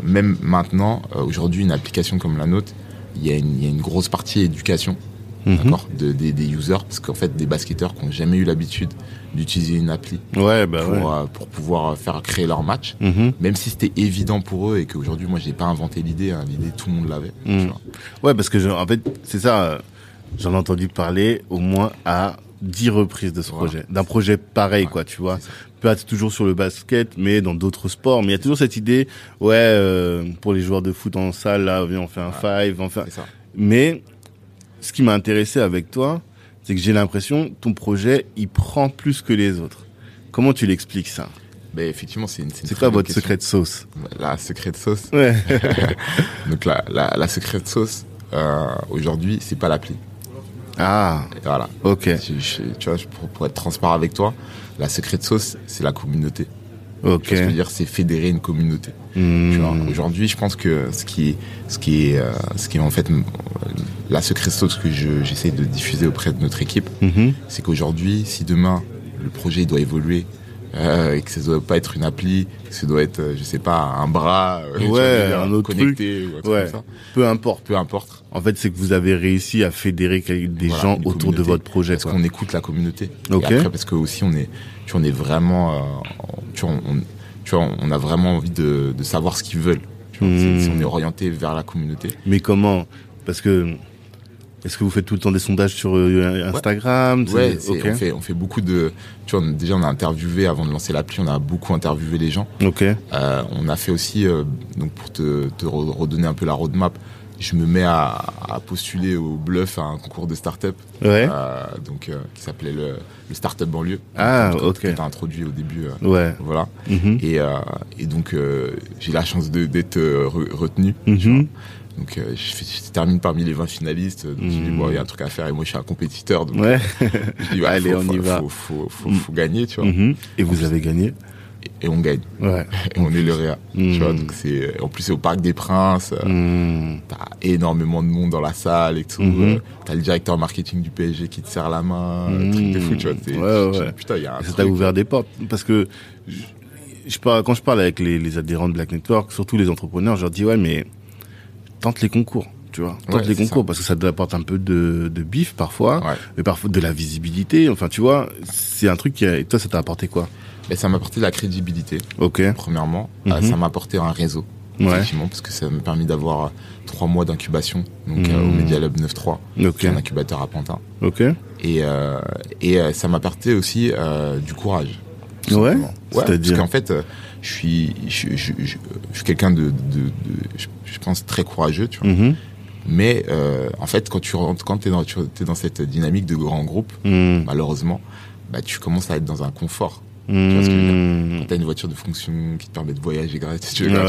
même maintenant, aujourd'hui, une application comme la nôtre, il y, y a une grosse partie éducation. Mhm. D'accord, de, des, des users, parce qu'en fait, des basketteurs qui n'ont jamais eu l'habitude d'utiliser une appli Ouais, bah pour, ouais. euh, pour pouvoir faire créer leur match, Mhm. même si c'était évident pour eux et qu'aujourd'hui, moi, j'ai pas inventé l'idée, hein, l'idée, tout le monde l'avait. vois. Ouais, parce que je- en fait, c'est ça. euh, J'en ai entendu parler au moins à 10 reprises de ce Voilà. projet, d'un projet pareil, Ouais, quoi, tu vois. c'est ça. Peut être toujours sur le basket, mais dans d'autres sports. Mais il y a toujours cette idée, ouais, euh, pour les joueurs de foot en salle, là, viens, on fait un five, on fait. Ça. Mais ce qui m'a intéressé avec toi, c'est que j'ai l'impression que ton projet, il prend plus que les autres. Comment tu l'expliques ça? Mais effectivement, c'est une, c'est quoi votre secret de sauce? La secret sauce? Ouais. Donc, la, la, la secret sauce, euh, aujourd'hui, c'est pas l'appli. Ah, Et Voilà. ok, Je- je- tu vois, pour, pour être transparent avec toi, la secret sauce, c'est la communauté. ok. Ce que je veux dire, c'est fédérer une communauté. Hmm. Aujourd'hui, je pense que ce qui est, ce qui est, euh, ce qui est en fait la secret sauce que je- j'essaie de diffuser auprès de notre équipe, Mhm. c'est qu'aujourd'hui, si demain le projet doit évoluer euh, et que ça doit pas être une appli, que ça doit être, euh, je sais pas, un bras, vois, Ouais, un autre connecté ou un truc Ouais. comme ça, Peu importe. peu importe. En fait, c'est que vous avez réussi à fédérer des Voilà, gens autour de votre projet. Parce qu'on écoute la communauté. Et après, parce que aussi on est, tu vois, on est vraiment, euh, tu vois, on, tu vois, on a vraiment envie de, de savoir ce qu'ils veulent. Tu vois, c'est- c'est- on est orienté vers la communauté. Mais comment? Parce que est-ce que vous faites tout le temps des sondages sur euh, Instagram? Ouais, c'est- ok. on fait, on fait beaucoup de, tu vois, on- déjà on a interviewé avant de lancer l'appli, on a beaucoup interviewé les gens. Ok. Euh, on a fait aussi, euh, donc pour te, te re- redonner un peu la roadmap, je me mets à, à postuler au bluff à un concours de start-up, Ouais. euh, donc euh, qui s'appelait le, le Startup banlieue. Ah, Donc, ok. T'as introduit au début. euh, Ouais. Voilà. Mhm. Et, et donc, j'ai la chance d'être re- retenu. Tu vois. Donc, je, termine parmi les 20 finalistes. Donc, je dis, bon, il y a un truc à faire. Et moi, je suis un compétiteur. Donc, Ouais. je dis, ouais, Allez, faut, on faut, y va. Faut, faut, faut, faut gagner, tu vois. Mhm. Et vous avez gagné Et, on gagne. Ouais. Et on est. Mhm. Tu vois, donc c'est, en plus, c'est au Parc des Princes. euh, Hmm. T'as énormément de monde dans la salle et tout. Mhm. euh, T'as le directeur marketing du PSG qui te serre la main. Truc de fou, tu vois. Ouais, ouais. Putain, il y a un ça t'a ouvert des portes parce que je, je parle, quand je parle avec les, les adhérents de Black Network, surtout les entrepreneurs, je leur dis ouais mais tente les concours, tu vois, tente Ouais, les c'est concours ça. parce que ça te apporte un peu de, de bif parfois, Ouais. mais parfois de la visibilité. Enfin tu vois, c'est un truc qui a, et toi ça t'a apporté quoi? Mais ça m'a apporté de la crédibilité. Ok, premièrement. Mhm. Euh, ça m'a apporté un réseau, Ouais. effectivement, parce que ça m'a permis d'avoir euh, trois mois d'incubation, donc Mhm. euh, au Media Lab 9.3, ok, qui est un incubateur à Pantin. ok. Et, euh, et ça m'a apporté aussi euh, du courage. Ouais simplement. Ouais, C'est-à-dire parce qu'en fait, je suis, je, je, je, je suis quelqu'un de, de, de- je, je pense très courageux, tu vois. Mhm. Mais euh, en fait, quand tu rentres, quand t'es dans, tu es dans cette dynamique de grand groupe, Mhm. malheureusement, bah tu commences à être dans un confort. Tu vois ce que je veux dire Mmh. Quand t'as une voiture de fonction qui te permet de voyager gratuitement,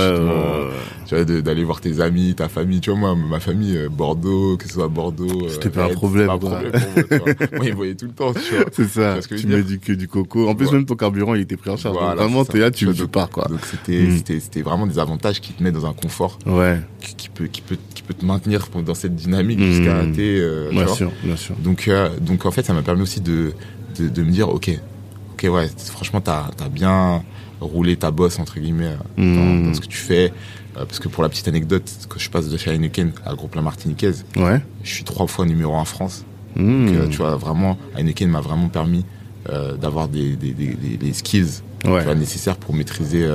tu vois, d'aller voir tes amis, ta famille. Tu vois, moi, ma famille, euh, Bordeaux, que ce soit Bordeaux. C'était euh, pas un problème, c'était pas un problème pour moi, tu vois. Moi, ils voyaient tout le temps, tu vois. C'est ça. Tu veux mets du que du coco. En plus, Ouais. même ton carburant, il était pris en charge. Donc, Voilà, vraiment, c'est t'es là, tu, tu donc- pars, quoi. Donc c'était, Mm. c'était, c'était vraiment des avantages qui te mettent dans un confort, Ouais. qui, qui peut, qui peut, qui peut te maintenir dans cette dynamique Mm. jusqu'à t'es, euh, tu Bien sûr, bien sûr. Donc, euh, donc en fait, ça m'a permis aussi de, de, de me dire, ok, ok, ouais, franchement, t'as, t'as bien roulé ta bosse entre guillemets euh, dans, Mm. dans ce que tu fais. Euh, parce que pour la petite anecdote, quand je passe de chez Heineken à Groupe La Martiniquaise, Ouais. je suis trois fois numéro un en France. Mmh. Donc, euh, tu vois, vraiment, Heineken m'a vraiment permis euh, d'avoir des, des, des, des- skills tu Ouais. vois, nécessaires pour maîtriser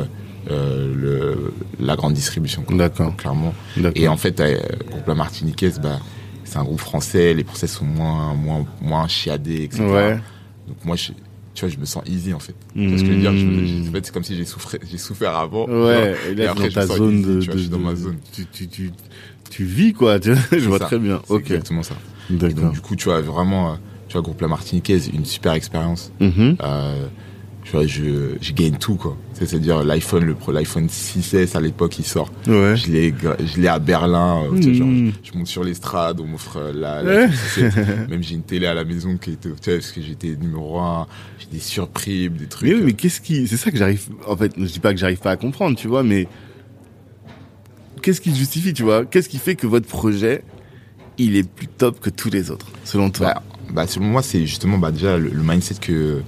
le, la grande distribution. D'accord. Clairement. Et en fait, Groupe La Martiniquaise, bah, c'est un groupe français, les process sont moins, moins, moins chiadés, etc. Ouais. Donc moi, je, tu vois, je me sens easy en fait. Tu vois ce que dire? Mmh. C'est comme si j'ai souffert, j'ai souffert avant. Ouais, et là, Et après, dans je ta zone easy, de, tu vois, je suis de- dans ma de- zone. Tu, tu, tu, tu vis, quoi. tu vois, je vois ça. très bien. C'est Ok. exactement ça. Et donc, D'accord. du coup, tu vois, vraiment, euh, tu vois, groupe La Martiniquaise, une super expérience. Mhm. Euh, je, je gagne tout, quoi. C'est- C'est-à-dire, l'iPhone, le pro, l'iPhone 6S, à l'époque, il sort. Ouais. Je l'ai, je l'ai à Berlin. euh, tu sais, genre, Mhm. je, monte sur l'estrade, on m'offre euh, la, Ouais. la 6S. Même j'ai une télé à la maison qui était, tu sais, parce que j'étais numéro un. J'ai des surprises, des trucs. Mais oui, euh, mais qu'est-ce qui, c'est ça que j'arrive, en fait, je dis pas que j'arrive pas à comprendre, tu vois, mais qu'est-ce qui justifie, tu vois, qu'est-ce qui fait que votre projet, il est plus top que tous les autres, selon toi? Bah, bah, selon moi, c'est justement bah, déjà le, le mindset que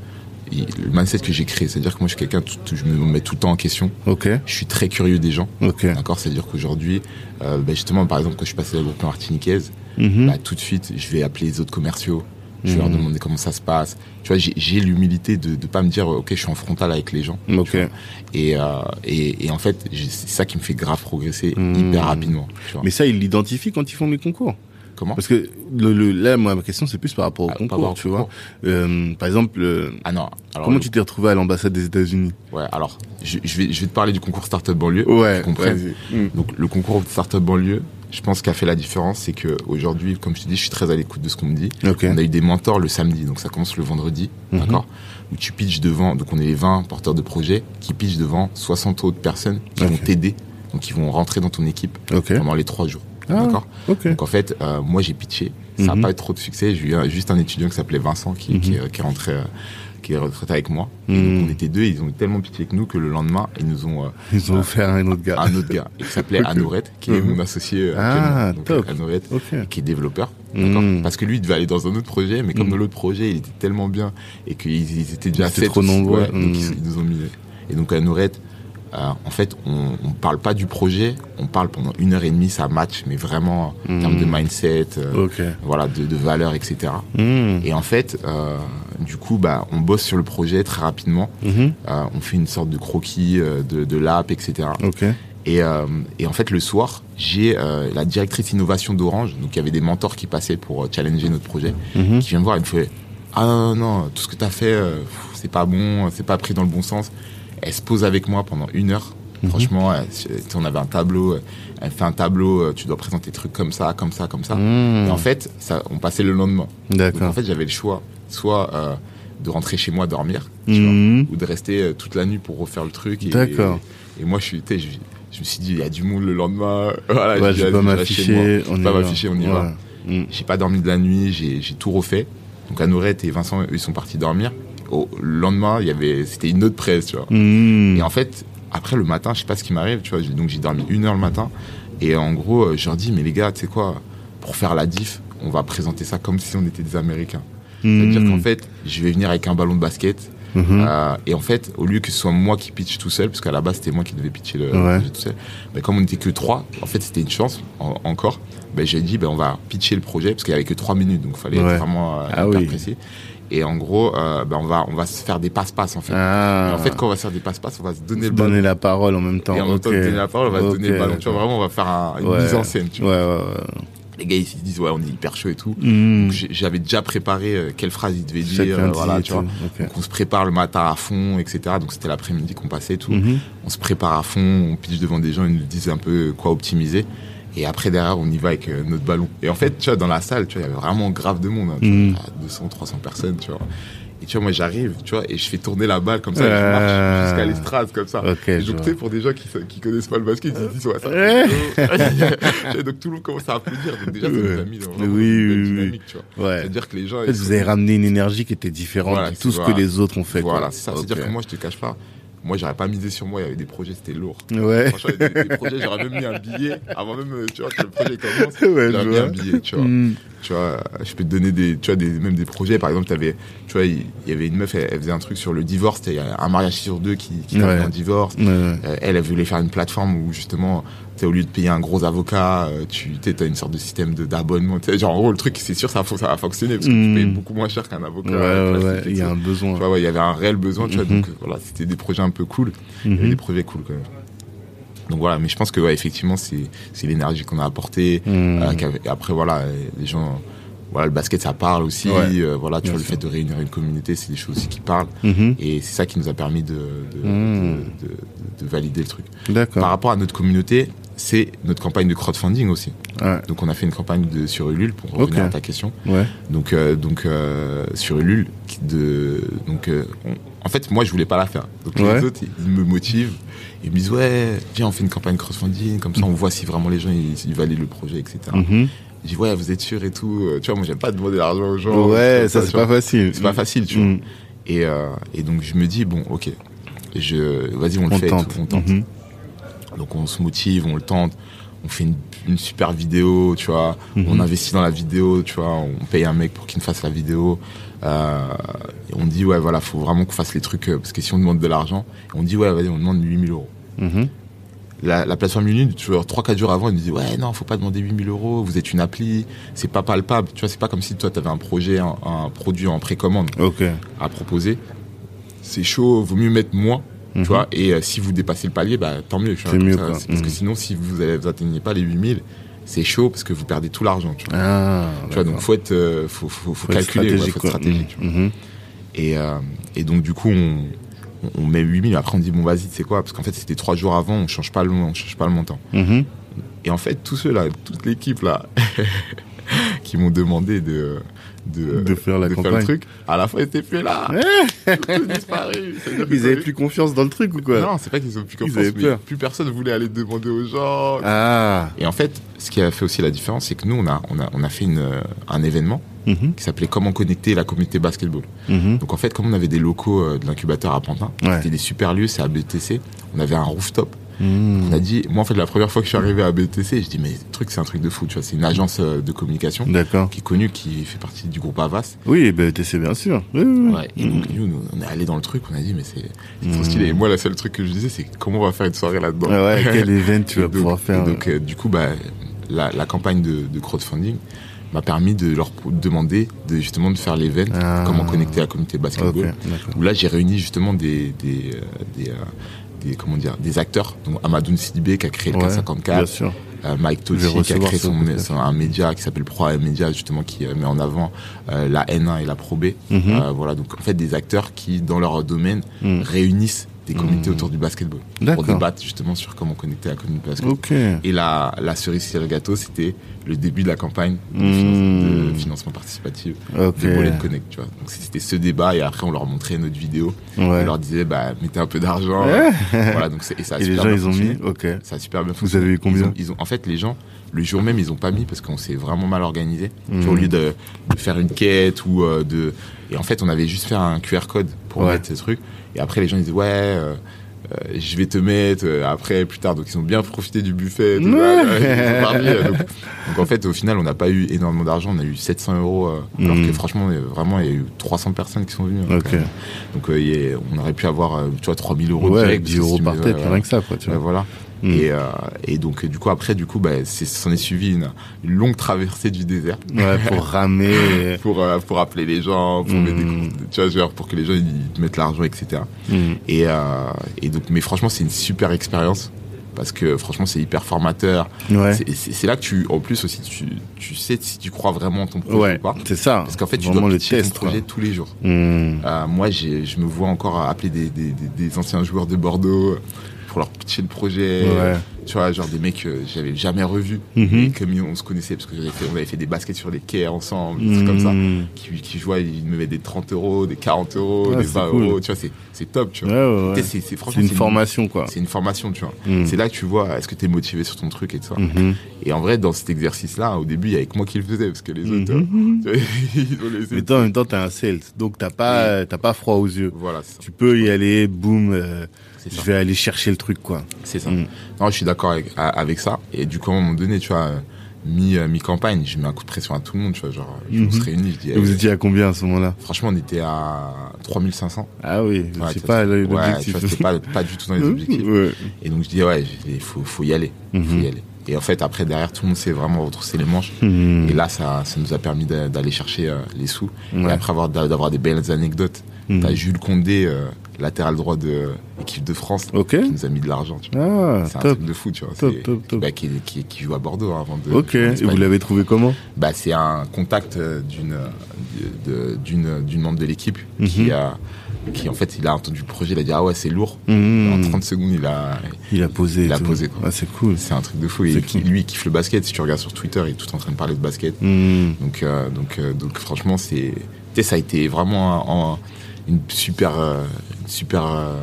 le mindset que j'ai créé. C'est-à-dire que moi, je suis quelqu'un, je me mets tout le temps en question. ok, Je suis très curieux des gens. ok. D'accord C'est-à-dire qu'aujourd'hui, euh, bah, justement, par exemple, quand je suis passé à la groupe martiniquaise, Mhm. bah, tout de suite, je vais appeler les autres commerciaux. Je vais Mhm. leur demander comment ça se passe. Tu vois, j'ai- l'humilité de ne pas me dire, ok, je suis en frontal avec les gens. ok. Et, euh, et, et en fait, c'est ça qui me fait grave progresser Mhm. hyper rapidement. Tu vois. Mais ça, ils l'identifient quand ils font les concours. Comment Parce que le, le, là, moi, ma question, c'est plus par rapport au Ah, par concours, rapport au tu concours. vois. Euh, par exemple, euh, Ah non. Alors, comment le- tu t'es retrouvé à l'ambassade des États-Unis Ouais, alors, je, je vais, je vais te parler du concours Startup Banlieue. Ouais, Tu comprends vas-y. Mm. Donc, le concours Startup Banlieue, je pense qu'a fait la différence, c'est que aujourd'hui, comme je te dis, je suis très à l'écoute de ce qu'on me dit. On a eu des mentors le samedi, donc ça commence le vendredi, Mhm. d'accord? Où tu pitches devant, donc on est les 20 porteurs de projets qui pitchent devant 60 autres personnes qui vont t'aider, donc qui vont rentrer dans ton équipe pendant les trois jours, Ah, d'accord. Donc en fait, euh, moi j'ai pitché, ça n'a Mhm. pas eu trop de succès, j'ai eu un- juste un étudiant qui s'appelait Vincent qui, Mhm. qui, est- qui est rentré... euh, qui est retraité avec moi. Et Mhm. donc on était deux, et ils ont tellement pitché avec nous que le lendemain, ils nous ont euh, Ils ont offert un autre gars. un autre gars qui s'appelait Ok. Anouret, qui est Mhm. mon associé euh, Ah, actuellement. Donc, top. qui est développeur. D'accord Mhm. Parce que lui, il devait aller dans un autre projet, mais comme Mhm. dans l'autre projet, il était tellement bien et qu'ils ils étaient déjà sept trop nombreux. ouais, donc Mhm. ils, ils nous ont mis. Et donc à Nourette, euh, en fait, on, on parle pas du projet, on parle pendant une heure et demie, ça match, mais vraiment en Mhm. termes de mindset, euh, voilà, de, de valeurs, etc. Mhm. Et en fait, euh, du coup, bah, on bosse sur le projet très rapidement. Mhm. Euh, on fait une sorte de croquis euh, de, de l'app, etc. Et, euh, et en fait, le soir, j'ai euh, la directrice innovation d'Orange, donc il y avait des mentors qui passaient pour euh, challenger notre projet, Mhm. qui vient me voir et me fait Ah non, non, tout ce que tu as fait, euh, c'est pas bon, c'est pas pris dans le bon sens. Elle se pose avec moi pendant une heure. Mhm. Franchement, sais, on avait un tableau, euh, elle fait un tableau, euh, tu dois présenter des trucs comme ça, comme ça, comme ça. Mhm. Et en fait, ça, on passait le lendemain. Donc en D'accord. fait, j'avais le choix, soit euh, de rentrer chez moi dormir, tu vois, Mhm. ou de rester euh, toute la nuit pour refaire le truc. Et, D'accord. Et, moi, je suis, tu sais, je, je me suis dit, il y a du monde le lendemain. Voilà, Ouais, je vais pas m'afficher. Je on pas va. m'afficher, on y va. Ouais. Mhm. J'ai pas dormi de la nuit, j'ai j'ai tout refait. Donc Anourette et Vincent, eux, ils sont partis dormir. Au le lendemain, il y avait, c'était une autre presse, tu vois. Mhm. Et en fait, après le matin, je sais pas ce qui m'arrive, tu vois. Donc j'ai dormi une heure le matin. Et en gros, euh, je leur dis, mais les gars, tu sais quoi, pour faire la diff, on va présenter ça comme si on était des Américains. C'est-à-dire Mhm. qu'en fait, je vais venir avec un ballon de basket. Mhm. euh, et en fait, au lieu que ce soit moi qui pitch tout seul, parce qu'à la base c'était moi qui devais pitcher le, Ouais. projet tout seul, mais comme on n'était que trois, en fait c'était une chance en- encore. Ben, j'ai dit ben, on va pitcher le projet parce qu'il y avait que trois minutes, donc il fallait Ouais. vraiment euh, Ah oui. Et en gros, euh, ben, on va on va se faire des passe-passe en fait. Ah. En fait, quand on va se faire des passe-passe, on va se donner se le ballon. donner la parole en même temps. Et en même temps, donner la parole, on va se donner le ballon. Tu vois, vraiment, on va faire un- une Ouais. mise en scène. Tu vois. Ouais, ouais, ouais. Les gars, ils se disent, ouais, on est hyper chaud et tout. J'ai- J'avais déjà préparé euh, quelle phrase il devait dire. Euh, voilà, tu vois. Donc on se prépare le matin à fond, etc. Donc c'était l'après-midi qu'on passait et tout. Mhm. On se prépare à fond, on pitch devant des gens, ils nous disent un peu quoi optimiser. Et après derrière, on y va avec euh, notre ballon. Et en fait, tu vois, dans la salle, tu vois, il y avait vraiment grave de monde. Hein, tu vois, 200, 300 personnes, tu vois. Et tu vois, moi j'arrive, tu vois, et je fais tourner la balle comme ça, et je marche jusqu'à l'estrade comme ça. Ok, Et donc, tu sais, pour des gens qui, qui connaissent pas le basket, ils se disent, ouais, ça vois, Donc tout le monde commence à applaudir. Donc déjà, ça nous a mis dans vraiment oui, une oui. dynamique, tu vois. Ouais. C'est-à-dire que les gens. En fait, vous sont- avez ramené une énergie qui était différente Voilà, de tout ce voilà. que les autres ont fait. Voilà, c'est ça. C'est-à-dire Ok. que moi, je te cache pas. Moi, j'aurais pas misé sur moi. Il y avait des projets, c'était lourd. Ouais. Franchement, il y a des, des projets, j'aurais même mis un billet avant même, euh, tu vois, que le projet commence. Ouais, j'aurais mis un billet, tu vois. Hmm. Tu vois, je peux te donner des, tu vois, des, même des projets. Par exemple, t'avais, tu vois, il il y avait une meuf, elle, elle faisait un truc sur le divorce. C'était un mariage sur deux qui, qui Ouais. en divorce. Ouais. Euh, elle, elle voulait faire une plateforme où justement, au lieu de payer un gros avocat, euh, tu as une sorte de système de- d'abonnement. Sais, Genre, en gros, le truc, c'est sûr, ça, ça va fonctionner parce que tu payes beaucoup moins cher qu'un avocat. Ouais, euh, ouais, il y a un besoin. Tu vois, ouais, il y avait un réel besoin, tu vois, Mhm. donc euh, voilà, c'était des projets un peu cool. Il y avait Mhm. des projets cool quand même. Donc voilà, mais je pense que ouais, effectivement, c'est l'énergie qu'on a apportée. Euh, qu'avec- après voilà, les gens, voilà, le basket ça parle aussi. Ouais. euh, voilà, tu Bien vois, le fait de réunir une communauté, c'est des choses aussi qui parlent. Mhm. Et c'est ça qui nous a permis de de, de, de- de valider le truc. Par rapport à notre communauté, c'est notre campagne de crowdfunding aussi. Ouais. Donc on a fait une campagne de sur Ulule pour revenir à ta question. Ouais. Donc euh, donc euh, sur Ulule de donc euh, on- en fait moi je voulais pas la faire. Donc Ouais. les autres ils, ils me motivent, ils me disent ouais viens on fait une campagne crowdfunding comme ça on voit si vraiment les gens ils, ils valident le projet etc. Je dis ouais vous êtes sûr et tout. Euh, Tu vois moi j'aime pas demander l'argent aux gens. Ouais, ça c'est pas facile. C'est pas facile tu vois. Mhm. Et euh, et donc je me dis bon ok je vas-y on le fait tente. tout, on tente. Mhm. Donc on se motive, on le tente, on fait une, une super vidéo, tu vois, Mhm. on investit dans la vidéo, tu vois, on paye un mec pour qu'il nous fasse la vidéo. Euh, et on dit ouais voilà, faut vraiment qu'on fasse les trucs parce que si on demande de l'argent, on dit ouais vas-y on demande 8000 euros. Mhm. La, la plateforme Unity, tu vois, 3-4 jours avant, elle nous dit ouais non, faut pas demander 8000 euros, vous êtes une appli, c'est pas palpable, tu vois, c'est pas comme si toi t'avais un projet, un, un produit en précommande Ok. à proposer. C'est chaud, vaut mieux mettre moins, Mhm. tu vois, et euh, si vous dépassez le palier, bah tant mieux. tu vois, mieux, ça, Parce que Mhm. sinon, si vous avez- vous atteignez pas les 8000, c'est chaud parce que vous perdez tout l'argent, tu vois. Ah. Tu vois, donc faut être, euh, faut, faut, faut Faut être calculer, ouais, stratégique, faut être stratégique. tu. Mhm. Et, euh, et donc du coup, on, on met 8000, après on dit bon vas-y, c'est quoi? Parce qu'en fait, c'était trois jours avant, on change pas le, on change pas le montant. Mhm. Et en fait, tous ceux là, toute l'équipe là, qui m'ont demandé de de, De faire la le campagne. truc, à la fin, ils étaient plus là. Tout est disparu. Ils avaient plus confiance dans le truc ou quoi Non, c'est pas qu'ils ont plus Ils confiance, avaient mais peur. plus personne voulait aller demander aux gens. Ah. Et en fait, ce qui a fait aussi la différence, c'est que nous, on a, on a, on a fait une, euh, un événement Mhm. qui s'appelait Comment connecter la communauté basketball. Mhm. Donc en fait, comme on avait des locaux euh, de l'incubateur à Pantin, Ouais. c'était des super lieux, c'est à BTC, on avait un rooftop. Mhm. On a dit, moi en fait, la première fois que je suis arrivé à BTC, je dis, mais le truc, c'est un truc de fou, tu vois, c'est une agence euh, de communication qui est connue, qui fait partie du groupe Avas. Oui, c'est bien sûr. Oui, oui, oui. Ouais, et donc nous, nous, on est allé dans le truc, on a dit, mais c'est trop stylé. Et moi, le seul truc que je disais, c'est comment on va faire une soirée là-dedans. Ah ouais, quel event tu vas donc, pouvoir faire donc, euh, du coup, bah, la, la campagne de, de crowdfunding m'a permis de leur demander de justement de faire l'event, Ah. comment connecter la communauté basketball. Où là, j'ai réuni justement des, des, des, euh, des- comment dire, des acteurs. Donc, Amadoun Sidibé qui a créé le Ouais, 454, Bien sûr. euh, Mike Totti qui a créé son, un média qui s'appelle Pro Media justement qui euh, met en avant euh, la N1 et la Pro B. Mhm. Voilà, donc en fait des acteurs qui dans leur domaine Mhm. réunissent des comités Mhm. autour du basketball pour débattre justement sur comment connecter la communauté basketball. Ok. Et la, la cerise sur le gâteau, c'était le début de la campagne de, Mmh. finance- de financement participatif Ok. de Connect. Tu vois. Donc c'était ce débat et après on leur montrait notre vidéo. Ouais. On leur disait bah mettez un peu d'argent. Ouais. voilà donc et ça a Et les super gens, bien ils ont mis. Ok. Ça a super bien Vous fonctionné. avez eu combien ils ont, ils ont- En fait, les gens, le jour même, ils ont pas mis parce qu'on s'est vraiment mal organisé. Au lieu de, de faire une quête ou euh, de. Et en fait, on avait juste fait un QR code pour Ouais. mettre ces trucs. Et après, les gens ils disaient ouais. euh, euh, je vais te mettre euh, après plus tard. Donc ils ont bien profité du buffet tout donc, donc, en fait au final on n'a pas eu énormément d'argent. On a eu 700 euros euh, alors que franchement vraiment il y a eu 300 personnes qui sont venues euh, donc on aurait pu avoir tu vois 3000 euros Ouais, direct, parce 10 que si euros par tête, rien que ça, quoi, tu Ouais, vois. voilà. Mm. Et, euh, et donc, du coup, après, du coup, bah, s'en est suivi une, une longue traversée du désert Ouais, pour ramer. pour, euh, pour appeler les gens, pour, Mm. mettre des, tu vois, genre, pour que les gens ils mettent l'argent, etc. Mm. Et, euh, et donc, mais franchement, c'est une super expérience parce que franchement, c'est hyper formateur. Ouais. C'est, là que tu, en plus aussi, tu, tu sais si tu crois vraiment en ton projet Ouais, ou pas. c'est ça. Parce qu'en fait, tu dois le pitcher test, ton projet quoi. tous les jours. Euh, moi, je me vois encore appeler des, des, des, des anciens joueurs de Bordeaux pour leur pitcher le projet. Ouais. tu vois, genre des mecs que j'avais jamais revus, Mhm. mais comme on se connaissait parce que fait, on avait fait des baskets sur les quais ensemble, des trucs comme ça, Mhm. qui, qui jouaient, ils me mettaient des 30 euros, des 40 euros, des c'est 20 cool. euros, tu vois, c'est, top, tu vois. ouais, ouais. C'est, une formation, quoi. c'est une formation, tu vois. Mhm. C'est là que tu vois, est-ce que tu es motivé sur ton truc et tout ça. Mhm. Et en vrai, dans cet exercice-là, au début, il y avait que moi qui le faisais, parce que les autres, euh, ils ont laissé. Mais toi, en même temps, t'es un sales, donc t'as pas, pas froid aux yeux. Voilà, ça. Tu peux y aller, boum, euh, je ça. vais aller chercher le truc, quoi. C'est ça. Mm. Non, je suis d'accord avec, ça. Et du coup, à un moment donné, tu vois, euh, mi, mi-campagne, je mets un coup de pression à tout le monde, tu vois, genre, on Mhm. se réunit, je dis, Et vous eh, étiez à combien à ce moment-là? franchement, on était à 3500. Ah oui, Ouais, c'est pas ouais, l'objectif. vois, c'était pas, pas du tout dans les objectifs. Ouais. Et donc, je dis, ouais, il faut, faut y aller. faut Mhm. y aller. Et en fait, après, derrière, tout le monde s'est vraiment retroussé les manches. Mhm. Et là, ça, ça nous a permis d'a- d'aller chercher euh, les sous. Ouais. Et après avoir, d'a- d'avoir des belles anecdotes. Mhm. T'as Jules Condé, euh, latéral droit de l'équipe de France, qui nous a mis de l'argent, tu vois. Ah, C'est un top. truc de fou, tu vois. Top, C'est- top, top. bah, qui, qui, qui joue à Bordeaux hein, avant de. Ok. Et vous l'avez trouvé comment? Bah, C'est un contact euh, d'une euh, d'une d'une membre de l'équipe Mhm. qui a qui en fait il a entendu le projet, il a dit ah ouais c'est lourd. Mhm. En 30 secondes il a Il a posé. Il a posé, quoi. Ah, c'est cool. c'est un truc de fou et cool. lui il kiffe le basket. Si tu regardes sur Twitter il est tout en train de parler de basket. Mhm. Donc euh, donc euh, donc franchement c'est ça a été vraiment un- un- une super euh, une super euh,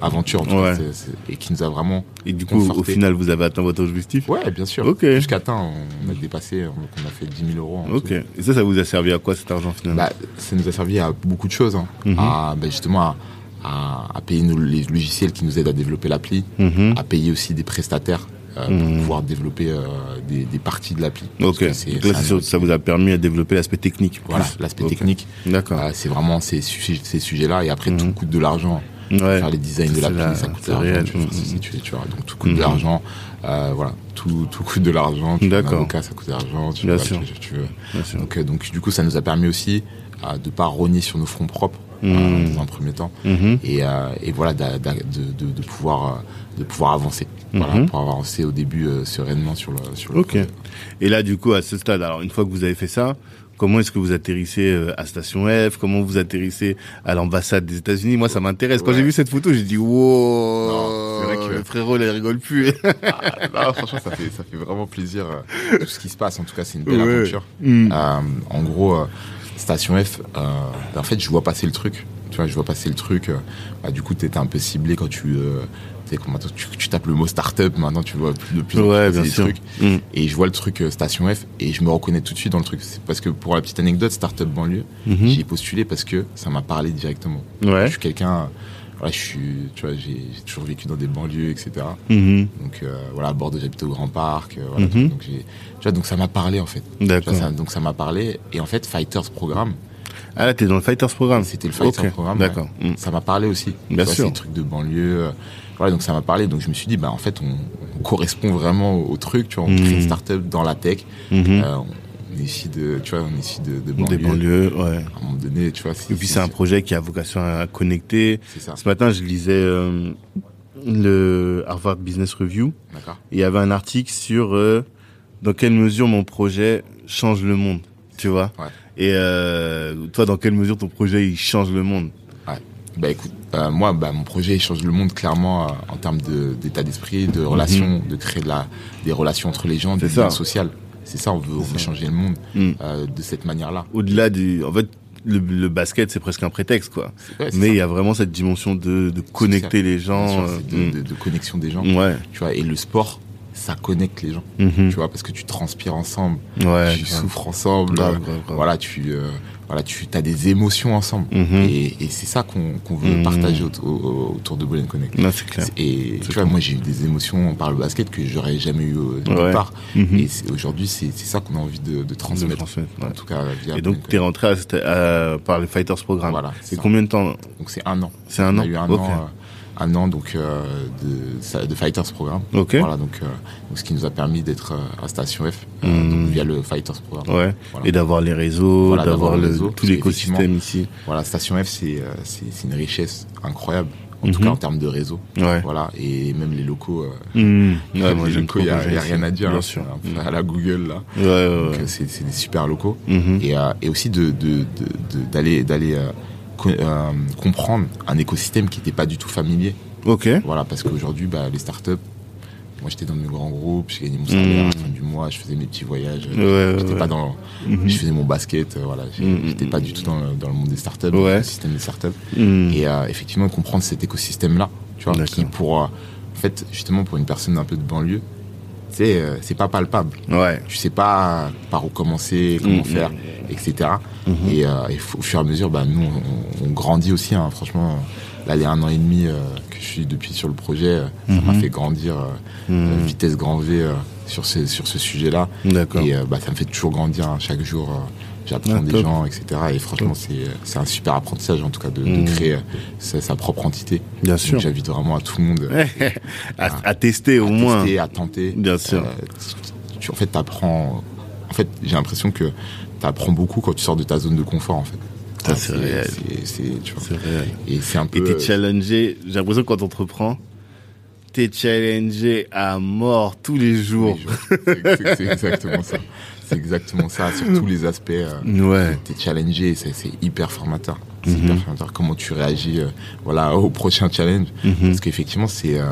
aventure en tout Ouais. cas, et qui nous a vraiment Et du coup, au final, vous avez atteint votre objectif ouais bien sûr Ok. jusqu'à temps on a dépassé donc on a fait 10 000 euros Ok. tout. Et ça, ça vous a servi à quoi cet argent finalement Bah, ça nous a servi à beaucoup de choses, hein. Mhm. à, bah, justement à, à- à payer nos, les logiciels qui nous aident à développer l'appli, Mhm. à payer aussi des prestataires pour Mhm. pouvoir développer euh, des, des parties de l'appli. Ok. Donc là, sûr- outil- ça vous a permis à développer l'aspect technique. Voilà, l'aspect Ok. technique, D'accord. euh, c'est vraiment ces, sujets- ces sujets-là. Et après, Mhm. tout coûte de l'argent. ouais. Faire les designs de l'appli, la- ça coûte de l'argent. Tu, vois, c'est- tu- tu vois, donc tout coûte de l'argent. Euh, voilà, tout, tout coûte de l'argent. Vois, un D'accord. avocat, ça coûte de l'argent. Tu Bien vois, sûr. tu- tu veux. Bien sûr. Donc, euh, donc, du coup, ça nous a permis aussi euh, de pas rogner sur nos fonds propres euh, Mhm. dans un premier temps. Et, euh, et voilà, de, de, de pouvoir, euh, de pouvoir avancer. Voilà, Mhm. pour avancer au début euh, sereinement sur le, sur le Ok. projet. Et là, du coup, à ce stade, alors une fois que vous avez fait ça, comment est-ce que vous atterrissez euh, à Station F? Comment vous atterrissez à l'ambassade des États-Unis? Moi, ça m'intéresse. Quand j'ai vu cette photo, j'ai dit wow, Non, vrai que- le frérot, il rigole plus. Ah, non, franchement, ça fait, ça fait vraiment plaisir euh, tout ce qui se passe. En tout cas, c'est une belle Ouais. aventure. Euh, en gros, euh, Station F, euh, en fait, je vois passer le truc. Tu vois, je vois passer le truc. euh, bah, du coup, t'étais un peu ciblé quand tu, euh, comment tu, tu tapes le mot startup. Maintenant, tu vois plus de plus en plus Ouais, des sûr. trucs. Mm. Et je vois le truc Station F et je me reconnais tout de suite dans le truc. C'est parce que pour la petite anecdote, Startup banlieue, Mhm. j'y ai postulé parce que ça m'a parlé directement. Ouais. Je suis quelqu'un, voilà, je suis, tu vois, j'ai toujours vécu dans des banlieues, etc. Mhm. Donc euh, voilà, à Bordeaux, j'habitais au Grand Parc. euh, voilà, Mhm. donc, j'ai- tu vois, donc ça m'a parlé en fait. D'accord. ça- donc ça m'a parlé. Et en fait, Fighters Programme, Ah là, t'es dans le Fighters Programme. c'était le Fighters Ok, Programme. D'accord. ouais. Mm. Ça m'a parlé aussi. Bien vois, sûr. C'est des trucs de banlieue. euh, voilà, donc ça m'a parlé. Donc je me suis dit, bah en fait, on, on correspond vraiment au, au truc. Tu vois, on Mhm. crée une startup dans la tech. Mhm. Euh, on est ici de, tu vois, on est ici de, de Des banlieue. banlieues, ouais. À un moment donné, tu vois. Et puis c'est un projet qui a vocation à connecter. C'est ça. Ce matin, je lisais euh, le Harvard Business Review. D'accord. Il y avait un article sur euh, dans quelle mesure mon projet change le monde, tu vois. Ouais. Et euh, toi, dans quelle mesure ton projet il change le monde? Bah écoute, euh, moi, bah, mon projet il change le monde clairement euh, en termes de- d'état d'esprit, de relations, de créer de la, des relations entre les gens, Mhm. C'est du ça. lien social. C'est ça, on veut, on veut ça. changer le monde Mm. euh, de cette manière-là. Au-delà du, en fait, le, le basket c'est presque un prétexte quoi. Ouais, Mais il y a vraiment cette dimension de, de connecter les gens. sûr, euh, de, de- de connexion des gens. Ouais. Tu vois, et le sport, ça connecte les gens. Mhm. Tu vois, parce que tu transpires ensemble, Ouais. tu souffres ensemble. Grave, grave, grave. Voilà, tu, euh, voilà, tu as des émotions ensemble. Mhm. Et, et c'est ça qu'on veut Mhm. partager autour, au- autour de Bullet Connect. Non, c'est clair. Et tu vois, moi j'ai eu des émotions par le basket que j'aurais jamais eu euh, nulle Ouais. part. Mhm. Et aujourd'hui, c'est ça qu'on a envie de, de De transmettre. ouais. En tout cas, via Et donc, Bullet t'es rentré à, cette- à- par le Fighters Programme. Voilà, c'est combien de temps. Donc c'est un an. C'est un On an a eu un Ok. an, euh, un an donc euh, de, de Fighters Programme. Voilà, donc, euh, donc ce qui nous a permis d'être euh, à Station F donc via le Fighters Programme. Ouais. Voilà. Et d'avoir les réseaux, Voilà, d'avoir le tout l'écosystème ici. Voilà, Station F, c'est c'est une richesse incroyable. En tout Mhm. cas en termes de réseau. Ouais. Voilà, et même les locaux. Mmh. Ouais, les moi, j'aime locaux, il n'y a, rien à dire. Bien hein, sûr. peu à la Google là. Ouais, c'est des super locaux. Mhm. et, et aussi de de- de- de- d'aller d'aller euh, co- comprendre un écosystème qui n'était pas du tout familier Ok. voilà parce qu'aujourd'hui bah, les startups moi j'étais dans mes grands groupes, j'ai gagné mon salaire à la fin du mois, je faisais mes petits voyages. Ouais, j'étais ouais. pas dans, Mhm. je faisais mon basket, euh, voilà, Mhm. j'étais pas du tout dans le, dans le monde des startups, dans le système des startups. Et euh, effectivement, comprendre cet écosystème-là, tu vois, qui pour, euh, en fait, justement pour une personne un peu de banlieue, sais, euh, c'est pas palpable. Ouais. Tu sais pas par où commencer, comment Mhm. faire, etc. Et, euh, et f- au fur et à mesure, bah, nous, on, on grandit aussi. Hein, franchement, là, les un an et demi euh, que je suis depuis sur le projet, euh, ça m'a Mhm. fait grandir euh, euh, vitesse grand V euh, sur ce, sur ce sujet-là. D'accord. Et euh, bah, ça me fait toujours grandir. hein, chaque jour, euh, j'apprends Ah, des top. gens, etc. Et franchement, c'est euh, c'est un super apprentissage, en tout cas, de, de Mhm. créer euh, sa, sa propre entité. Bien Donc, sûr. j'invite vraiment à tout le monde à, à tester au à moins. tester, à tenter. Bien sûr. Euh, tu- tu- en fait, t'apprends. En fait, j'ai l'impression que t'apprends beaucoup quand tu sors de ta zone de confort, en fait. Ouais, c'est réel. c'est- réel. Et c'est un peu. Et t'es euh, challengé, j'ai l'impression que quand on entreprend, t'es challengé à mort tous les jours. c'est exactement ça. C'est exactement ça, sur tous les aspects. euh, Ouais. T'es challengé, c'est c'est hyper formateur. C'est Mhm. hyper formateur. Comment tu réagis, euh, voilà, au prochain challenge. Mhm. Parce qu'effectivement, c'est euh,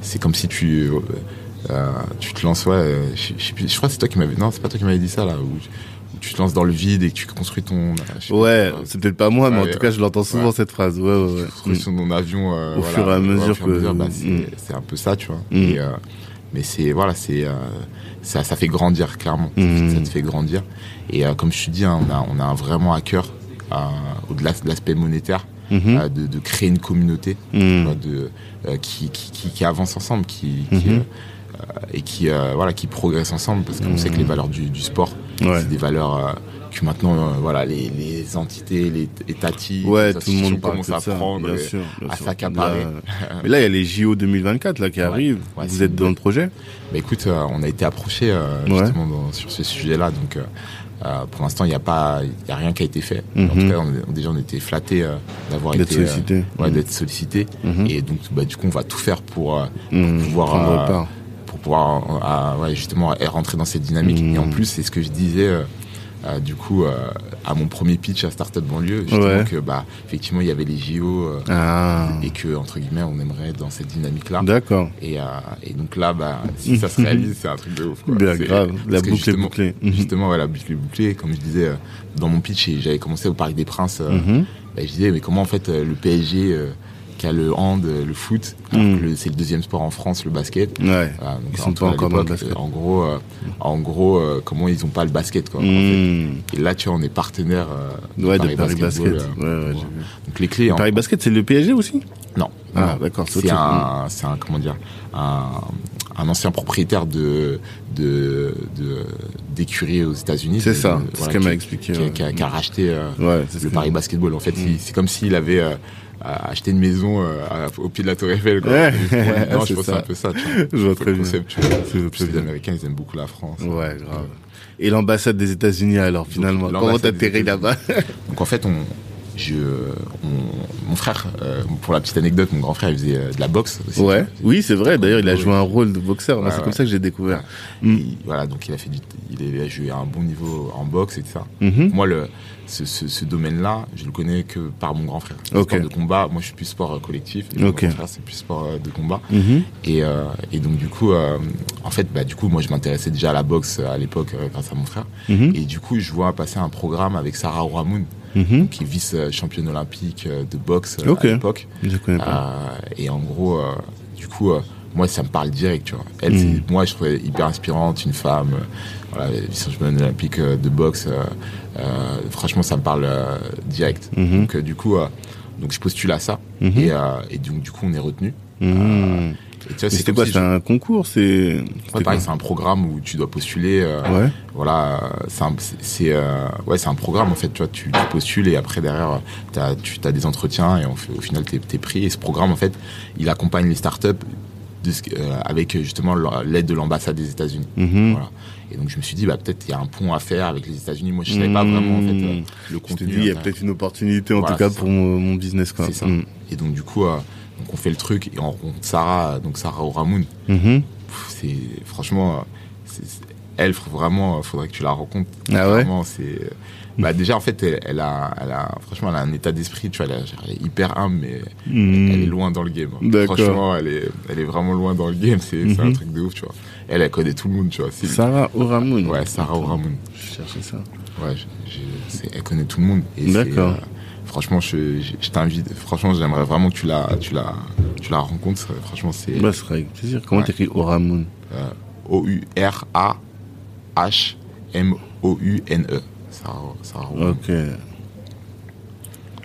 c'est comme si tu euh, tu te lances, ouais. euh, je, crois que c'est toi qui m'avais, non, c'est pas toi qui m'avais dit ça là, où, où tu te lances dans le vide et que tu construis ton. euh, Ouais, c'est peut-être pas moi, mais en tout cas, je l'entends souvent ouais. cette phrase. Ouais, ouais, ouais. construis ton avion Au voilà, fur et à ouais, mesure au fur et à que- mesure, bah, c'est Mm. c'est un peu ça, tu vois. Mm. Et, mais c'est voilà, c'est euh, ça, ça fait grandir clairement. Ça te fait grandir. Et euh, comme je te dis, hein, on a on a vraiment à cœur, euh, au-delà de l'aspect monétaire, euh, de, de créer une communauté Mm. vois, de qui, qui, qui, qui avance ensemble, qui, qui, et qui voilà qui progresse ensemble parce qu'on sait que les valeurs du, du sport, Ouais. c'est des valeurs que maintenant euh, voilà les, les entités, les étatiques, Ouais, tout le monde de à ça, prendre bien et sûr. bien à s'accaparer. Là, Mais là, il y a les JO 2024 là qui arrivent. ouais, Vous êtes dans le projet? Bah écoute, euh, on a été approché euh, justement dans- sur ce sujet-là, donc euh, pour l'instant il n'y a pas, il a rien qui a été fait. En Mhm. tout cas, on, déjà on était flatté d'avoir été, euh, sollicité. ouais, Mhm. d'être sollicité, Mhm. et donc bah du coup on va tout faire pour, pouvoir, pour pouvoir justement rentrer dans cette dynamique. Et en plus, c'est ce que je disais. Euh, du coup, euh, à mon premier pitch à Startup Banlieue, justement Ouais. que bah effectivement il y avait les JO euh, Ah, et que entre guillemets on aimerait être dans cette dynamique-là. d'accord. Et, euh, et donc là, bah, si ça se réalise, c'est un truc de ouf. Quoi. Bien C'est- grave. La parce que boucle est bouclée. Mhm. Justement, ouais, la boucle est bouclée. Comme je disais, euh, dans mon pitch, j'avais commencé au Parc des Princes. euh, Mhm. bah, je disais, mais comment en fait le PSG, qui a le hand, euh, le foot, le- c'est le deuxième sport en France, le basket. Ouais. Voilà, donc, Ils en sont pas encore dans le basket. euh, En gros, euh, en gros, euh, comment ils ont pas le basket, quoi. en fait. Mm. Et là, tu vois, on est partenaire euh, de Ouais, Paris, de Paris Basket. euh, Ouais, ouais, voilà. Donc les clés. en- Paris Basket, c'est le PSG aussi? Non. Ah, d'accord, c'est un, c'est un, comment dire, un, un ancien propriétaire de, de, d'écurie aux États-unis. C'est ça, c'est ce voilà, qu'elle m'a expliqué, Qui, a- ouais. qui a, qui a racheté euh, Ouais, le Paris Basketball. En fait, Mm. c'est comme s'il avait euh, acheté une maison euh, à- au pied de la Tour Eiffel. Quoi. Ouais, Et non, je pense ça. un peu ça. Tu vois. Je vois très bien. tu vois. Très les bien. Américains, ils aiment beaucoup la France. Ouais, grave. Et l'ambassade des États-Unis alors finalement Comment l'ambassade des t'atterris là-bas? Donc en fait, on, je, on- mon frère, euh, pour la petite anecdote, mon grand frère, il faisait euh, de la boxe. Aussi, Ouais, oui, c'est vrai. D'ailleurs, il a Ouais. joué un rôle de boxeur. Ouais, c'est ouais. comme ça que j'ai découvert. Mm. voilà, donc il a fait du, il a joué à un bon niveau en boxe et tout ça. Mhm. Moi, le, ce, ce, ce domaine-là, je le connais que par mon grand frère. Sport de combat, moi je suis plus sport euh, collectif. Et Ok. Mon frère, c'est plus sport de combat. Mhm. Et, euh, et donc du coup, en fait, bah, du coup, moi je m'intéressais déjà à la boxe à l'époque grâce à mon frère. Mhm. Et du coup, je vois passer un programme avec Sarah Ouramoun, Mhm. qui est vice-championne olympique euh, de boxe euh, à l'époque. Euh, et en gros, du coup, moi, ça me parle direct, tu vois. Elle, Mm. c'est- moi, je trouvais hyper inspirante, une femme, voilà, vice-championne olympique de boxe. franchement, ça me parle direct. Mhm. Donc, du coup, donc je postule à ça. Mhm. Et, et donc, du coup, on est retenu. Mhm. C'était quoi si C'est je- un concours C'est. Ouais, pareil, c'est un programme où tu dois postuler. euh, Ouais. Voilà, c'est euh, ouais, c'est un programme en fait. Tu vois, tu, tu postules et après derrière, t'as, tu as des entretiens et on fait- au final t'es, t'es pris. Et ce programme en fait, il accompagne les startups de ce, euh, avec justement l'aide de l'ambassade des États-Unis. Mhm. Voilà. Et donc je me suis dit bah peut-être il y a un pont à faire avec les États-Unis. Moi je savais pas Mhm. vraiment en fait euh, le Je contenu. il y a euh, peut-être une opportunité en Voilà, tout cas pour mon, business quoi. Ça. Mhm. Et donc du coup, on fait le truc et on rencontre Sarah, donc Sarah Ouramoun. Mhm. Pff, C'est franchement, c'est- elle vraiment, faudrait que tu la rencontres. Ah ouais? Vraiment, c'est Bah déjà en fait elle, elle a, elle a franchement elle a un état d'esprit tu vois elle, est- elle est hyper humble mais Hmm. elle est loin dans le game. hein. D'accord. Franchement elle est elle est vraiment loin dans le game c'est c'est un Mhm. truc de ouf tu vois. Elle elle connaît tout le monde tu vois. C'est- Sarah Oramoun. Ouais Sarah Oramoun. Je cherchais ça. Ouais je- je- c'est- elle connaît tout le monde. Et c'est, D'accord. euh, franchement je, je, je t'invite franchement j'aimerais vraiment que tu la tu la tu la rencontres franchement c'est Bah, ce sera avec plaisir. Comment Ouais. t'écris Oramoun euh, O U R A H M O U N E. Sarah Sarah Oramoun. Ok.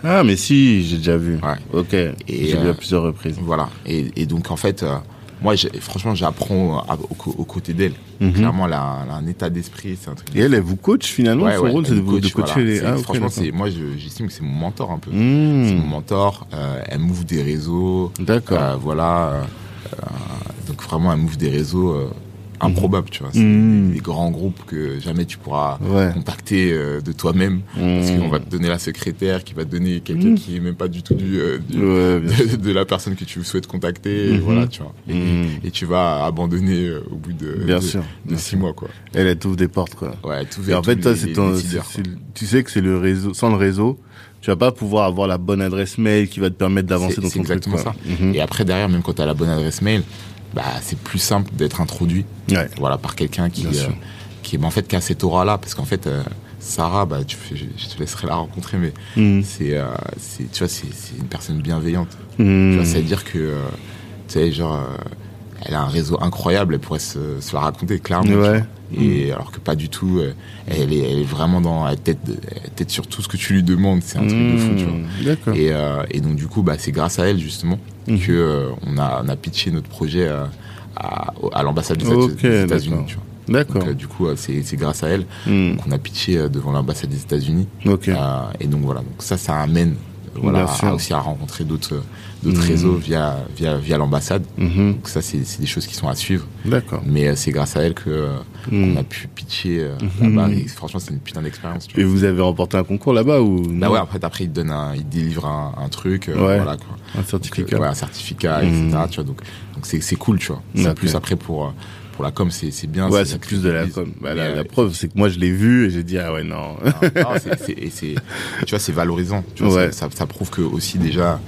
Ah, mais si, j'ai déjà vu. Ouais. Ok. j'ai vu euh, à plusieurs reprises. Voilà. Et, et donc, en fait, euh, moi, franchement, j'apprends à- au, co- aux côtés d'elle. Mhm. Clairement, elle a, elle a un état d'esprit, c'est un truc. Et elle, elle vous coach finalement Ouais, Son ouais, rôle, c'est de, coacher voilà. les. Ah, franchement, c'est, moi, je- j'estime que c'est mon mentor un peu. Hmm. C'est mon mentor. euh, elle m'ouvre des réseaux. D'accord. Euh, voilà. euh, donc, vraiment, elle m'ouvre des réseaux improbables, tu vois. C'est Mhm. des, grands groupes que jamais tu pourras Ouais. contacter euh, de toi-même. Parce Mhm. qu'on va te donner la secrétaire, qui va te donner quelqu'un qui est même pas du tout du, euh, du- Ouais, de, de la personne que tu souhaites contacter, et voilà, tu vois. Et, Mhm. et tu vas abandonner euh, au bout de, Bien de, sûr, de bien six mois, quoi. Elle, elle t'ouvre des portes, quoi. Ouais, tout Et en fait, toi, c'est ton, tu sais que c'est le réseau, sans le réseau, tu vas pas pouvoir avoir la bonne adresse mail qui va te permettre d'avancer dans ton exactement ça. Mhm. Et après, derrière, même quand tu as la bonne adresse mail, bah, c'est plus simple d'être introduit Ouais. voilà, par quelqu'un qui, euh, qui, bah, en fait, qui a cette aura-là. Parce qu'en fait, euh, Sarah, bah, tu je, je te laisserai la rencontrer, mais Mhm. c'est, euh, c'est, tu vois, c'est, c'est une personne bienveillante. Mhm. Tu vois, c'est-à-dire que, euh, tu sais, genre, elle a un réseau incroyable, elle pourrait se, se la raconter clairement. Ouais. Et alors que pas du tout, euh, elle est, elle est vraiment dans la tête, tête sur tout ce que tu lui demandes. C'est un truc de fou, tu vois. Et, euh, et donc du coup, bah, c'est grâce à elle justement Mhm. que euh, on a on a pitché notre projet à, à l'ambassade des, États-Unis. d'accord. Tu vois. D'accord. Donc euh, du coup, euh, c'est grâce à elle Mhm. qu'on a pitché euh, devant l'ambassade des États-Unis. Ok. Euh, et donc voilà, donc ça, ça amène voilà à- aussi à rencontrer d'autres d'autres Mhm. réseaux via via via l'ambassade. Mhm. Donc ça, c'est des choses qui sont à suivre. D'accord. Mais euh, c'est grâce à elle que euh, Mhm. on a pu pitcher euh, Mhm. là-bas. Et franchement, c'est une putain d'expérience. Et vous avez remporté un concours là-bas ou Bah ouais, après, après, il te donne un, il délivre un, un truc, euh, Ouais. voilà quoi. un certificat ouais, un certificat, etc. Tu vois, donc donc c'est cool, tu vois. C'est plus après pour pour la com, c'est bien. Ouais, c'est plus de la com. Bah, la, la preuve, c'est que moi, je l'ai vu et j'ai dit, ah ouais, non. non, non, et c'est tu vois, c'est valorisant. Tu vois, Ouais. ça, ça, ça prouve que aussi déjà,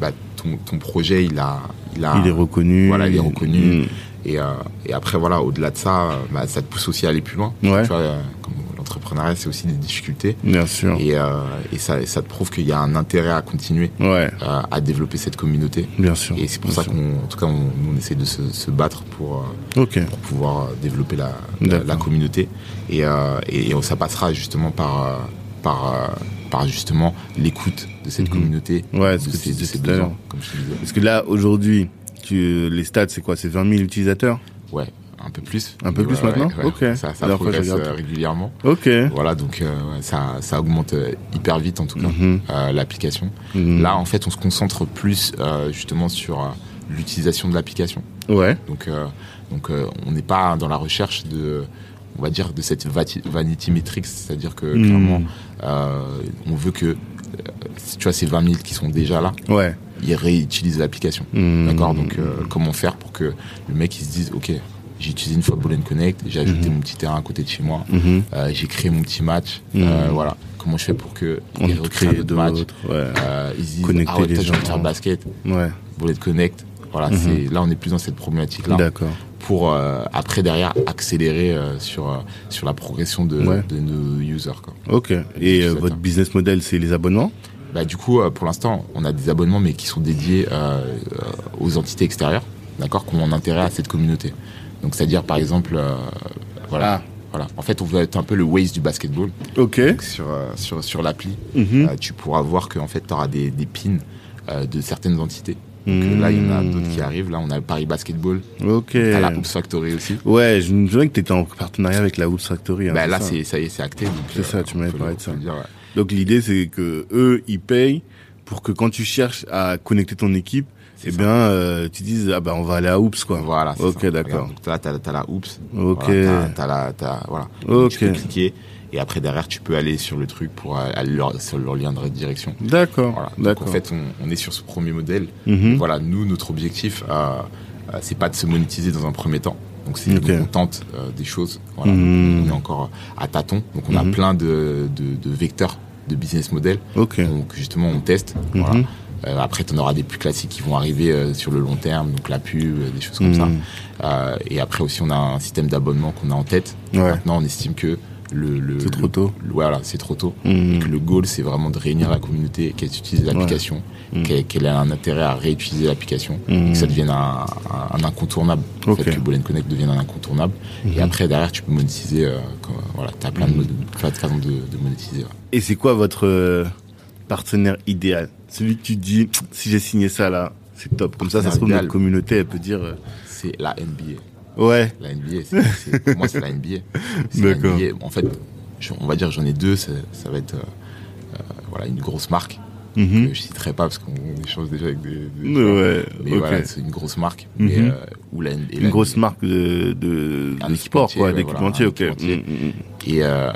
bah, ton ton projet, il a il a il est reconnu. Voilà, il est reconnu. Mhm. Et, euh, et après, voilà, au-delà de ça, euh, bah, ça te pousse aussi à aller plus loin. Ouais. Tu vois, euh, comme l'entrepreneuriat, c'est aussi des difficultés. Bien sûr. Et, euh, et ça, ça te prouve qu'il y a un intérêt à continuer Ouais, euh, à développer cette communauté. bien sûr. Et c'est pour bien ça qu'on, en tout cas, on, nous, on essaie de se, se battre pour, euh, pour pouvoir euh, développer la, la, la communauté. Et, euh, et, ça passera justement par, euh, par, euh, par justement l'écoute de cette Mhm. communauté, Ouais, de ce que tu ses, de besoins, comme je te disais. Parce que là, aujourd'hui, tu, les stats, c'est quoi? C'est 20 000 utilisateurs? Ouais, un peu plus. Un peu plus ouais, maintenant? ouais. Ok. Ça, ça fois, progresse euh, régulièrement. Ok. Voilà, donc euh, ça, ça augmente euh, hyper vite en tout cas, Mhm. l'application. Mhm. Là, en fait, on se concentre plus justement sur l'utilisation de l'application. Ouais. Donc, donc on n'est pas dans la recherche de, on va dire, de cette vanity metrics, c'est-à-dire que clairement, on veut que, tu vois, ces 20 000 qui sont déjà là, Ouais. ils réutilisent l'application. Mhm. D'accord Donc, euh, comment faire pour que le mec il se dise, ok, j'ai utilisé une fois Ball Connect, j'ai ajouté Mhm. mon petit terrain à côté de chez moi, Mhm. euh, j'ai créé mon petit match, euh, voilà. Comment je fais pour que On ils recréent d'autres. Ouais. euh, Ils se disent, Connecter ah ouais, les gens. faire basket, Ouais. Bullet Connect. Voilà, c'est là on est plus dans cette problématique là D'accord. Pour euh, après derrière accélérer euh, sur euh, sur la progression de, Ouais. de nos users quoi. Ok. Et euh, votre business model, c'est les abonnements? Bah du coup pour l'instant on a des abonnements mais qui sont dédiés aux entités extérieures, d'accord, qui ont un intérêt à cette communauté. Donc c'est-à-dire par exemple voilà. Ah. Voilà. En fait, on veut être un peu le Waze du basketball. Ok. Donc, sur, sur, sur l'appli, Mhm. tu pourras voir qu'en fait, tu auras des, des pins de certaines entités. Donc euh, là, il y en a Mhm. d'autres qui arrivent. Là, on a le Paris Basketball. Ok. T'as la Oops Factory aussi. Ouais, je me souviens que tu étais en partenariat avec la Oops Factory. hein, bah, là, ça c'est ça y est, c'est acté. donc, C'est ça, tu on m'avais parlé de ça. dire, ouais. Donc l'idée, c'est que eux, ils payent pour que quand tu cherches à connecter ton équipe, eh ça. bien, euh, tu dises, ah bah on va aller à Oops, quoi. Voilà. c'est Ok, ça. d'accord. Donc là, t'as as la Oops. Ok. Voilà, t'as- t'as la, t'as- voilà. Ok. Donc, Tu peux cliquer. Et après, derrière, tu peux aller sur le truc pour euh, aller leur- sur leur lien de direction. D'accord. Voilà. Donc, en fait, on, on est sur ce premier modèle. Mhm. Voilà, nous, notre objectif, euh, euh, c'est pas de se monétiser dans un premier temps. Donc c'est Ok. donc on tente euh, des choses. Voilà. Mhm. On est encore à tâtons. Donc on a Mhm. plein de, de, de vecteurs de business model donc justement on teste. Voilà. Euh, après, tu en auras des plus classiques qui vont arriver euh, sur le long terme, donc la pub, euh, des choses comme ça. Euh, et après aussi, on a un système d'abonnement qu'on a en tête. Ouais. Maintenant, on estime que le, le C'est trop tôt. le- voilà, c'est trop tôt. Et que le goal, c'est vraiment de réunir la communauté, qu'elle utilise l'application, Mhm. qu'elle qu'elle ait un intérêt à réutiliser l'application, et que ça devienne un, un- un incontournable. En Ok. fait, que Bolen Connect devienne un incontournable. Et Mhm. après, derrière, tu peux monétiser. Euh, quand- voilà, tu as plein de, Mhm. de façons de, de monétiser. ouais. Et c'est quoi votre euh, partenaire idéal? Celui que tu dis, si j'ai signé ça là, c'est top. Comme ça, ça se trouve, notre communauté, elle peut dire, euh, C'est la NBA. Ouais, La NBA, pour moi, c'est la NBA. D'accord. En fait, je- on va dire j'en ai deux. Ça, ça va être euh, euh, voilà une grosse marque Mhm. que je citerai pas parce qu'on échange déjà avec des. des ouais, mais ok. voilà, c'est une grosse marque. Mais euh, où la, et Une la- grosse marque de, de, de sport, quoi, ouais, d'équipementier, voilà, un ok. équipementier. Mhm, mhm. Et euh,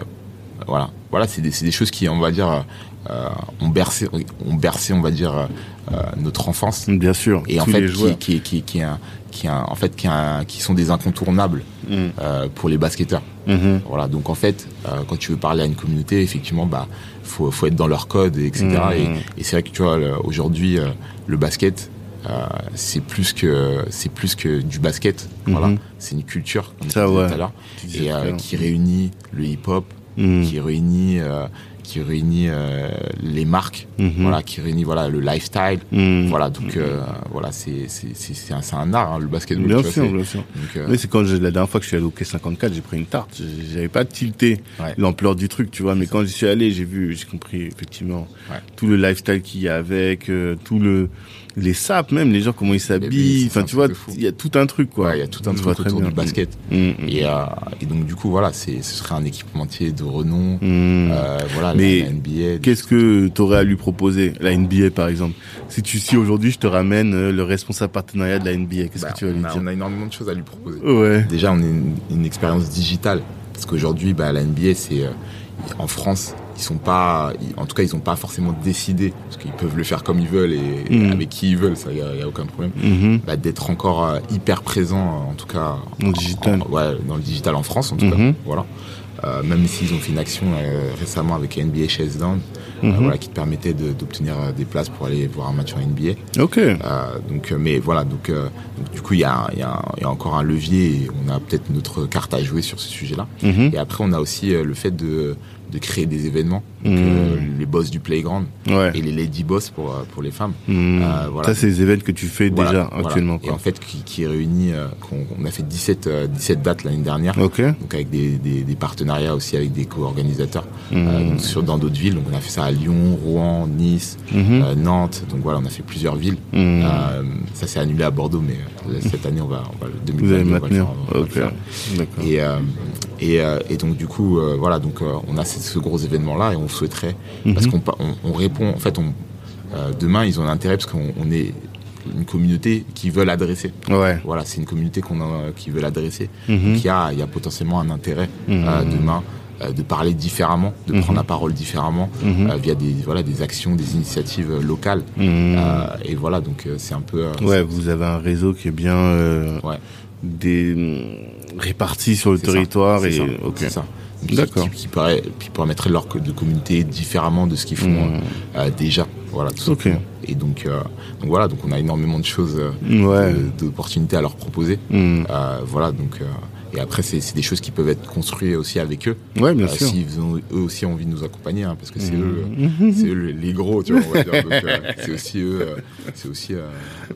voilà, voilà, c'est des, des choses qui, on va dire, euh, ont bercé, ont bercé, on va dire, euh, notre enfance. Bien sûr. Et en fait, qui, qui, qui, un- qui, un- en fait, qui, un- qui sont des incontournables Mhm. euh, pour les basketteurs. Mhm. Voilà, donc en fait, euh, quand tu veux parler à une communauté, effectivement, bah, faut, faut être dans leur code, et etc. Mhm. Et, et c'est vrai que tu vois, aujourd'hui, euh, le basket, euh, c'est plus que c'est plus que du basket. Voilà, Mhm. c'est une culture, comme Ça, tu disais ouais. tout à l'heure, et euh, qui réunit le hip-hop, Mhm. qui réunit euh, qui réunit euh, les marques, Mhm. voilà, qui réunit voilà le lifestyle. Mhm. Voilà, donc euh, voilà, c'est c'est c'est c'est un, un art, hein, le basketball. Bien sûr, c'est- bien sûr. euh, c'est quand j'ai- la dernière fois que je suis allé au quai 54, j'ai pris une tarte. J'avais pas tilté Ouais. l'ampleur du truc, tu vois. Mais quand j'y suis allé, j'ai vu, j'ai compris effectivement Ouais. tout le lifestyle qu'il y a avec, tout le les sapes même, les gens comment ils s'habillent. c'est Enfin, un tu vois, il y a tout un truc quoi. Ouais, il y a tout un Je truc autour bien. du basket. Mm, mm, Et, euh, et donc du coup voilà, c'est ce serait un équipementier de renom. mm. Euh, voilà, Mais la, la NBA. Qu'est-ce que tu aurais à lui proposer La NBA par exemple? Si tu si aujourd'hui je te ramène euh, le responsable partenariat de la NBA, qu'est-ce Bah, que tu vas lui a, dire? on a énormément de choses à lui proposer. Ouais. Déjà, on a une, une expérience digitale parce qu'aujourd'hui, bah, la NBA, c'est euh, en France, ils sont pas, en tout cas, ils ont pas forcément décidé parce qu'ils peuvent le faire comme ils veulent et Mhm. avec qui ils veulent, ça y a, y a aucun problème. Mhm. Bah, d'être encore euh, hyper présent, euh, en tout cas, Dans le digital. en- ouais, dans le digital en France, en tout cas, voilà. Euh, même s'ils ont fait une action euh, récemment avec NBA Chase Down, euh, Mhm. voilà, qui te permettait d'obtenir des places pour aller voir un match en NBA. Ok. Donc, mais voilà, donc, donc, du coup, il y a, il y, a un- il y a encore un levier et on a peut-être notre carte à jouer sur ce sujet-là. Et après, on a aussi le fait de, de créer des événements, donc, Mhm. euh, les boss du playground Ouais. et les lady boss pour, euh, pour les femmes. Mhm. Euh, voilà. Ça c'est les événements que tu fais Voilà, déjà voilà. actuellement. Et en fait, qui, qui réunit, euh, qu'on- on a fait 17, euh, 17 dates l'année dernière. Donc avec des, des, des partenariats aussi avec des co-organisateurs donc sur dans d'autres villes. Donc on a fait ça à Lyon, Rouen, Nice, euh, Nantes. Donc voilà, on a fait plusieurs villes. Ça s'est annulé à Bordeaux, mais cette année on va, on va le 2022, Vous allez on va le maintenir. faire, on va le Ok. faire. D'accord. Et, et, et donc du coup, voilà, donc on a ce, ce gros événement là et on souhaiterait parce Mhm. qu'on pa- on, on répond. En fait, on euh, demain ils ont un intérêt parce qu'on on est une communauté qui veulent adresser. Ouais. Voilà, c'est une communauté qu'on a, qui veut l'adresser. Mhm. Donc il y a, il y a potentiellement un intérêt Mhm. euh, demain euh, de parler différemment, de Mhm. prendre la parole différemment Mhm. euh, via des voilà des actions, des initiatives locales. Mhm. Euh, et voilà, donc euh, c'est un peu. Ouais, vous avez un réseau qui est bien Ouais. des, réparti sur le ça, territoire et ça. Qui- D'accord. Qui, qui, qui permettrait leur de communauté différemment de ce qu'ils font Mhm. euh, déjà. Voilà, tout Ok. simplement. Et donc, euh, donc voilà, donc on a énormément de choses, euh, Ouais. d'opportunités à leur proposer. Euh, voilà, donc euh, et après c'est des choses qui peuvent être construites aussi avec eux. Ouais, bien Euh, sûr. S'ils ont eux aussi envie de nous accompagner, hein, parce que c'est Mhm. eux, c'est eux les gros, tu vois, on va dire. Donc euh, c'est aussi eux, euh, c'est aussi, euh,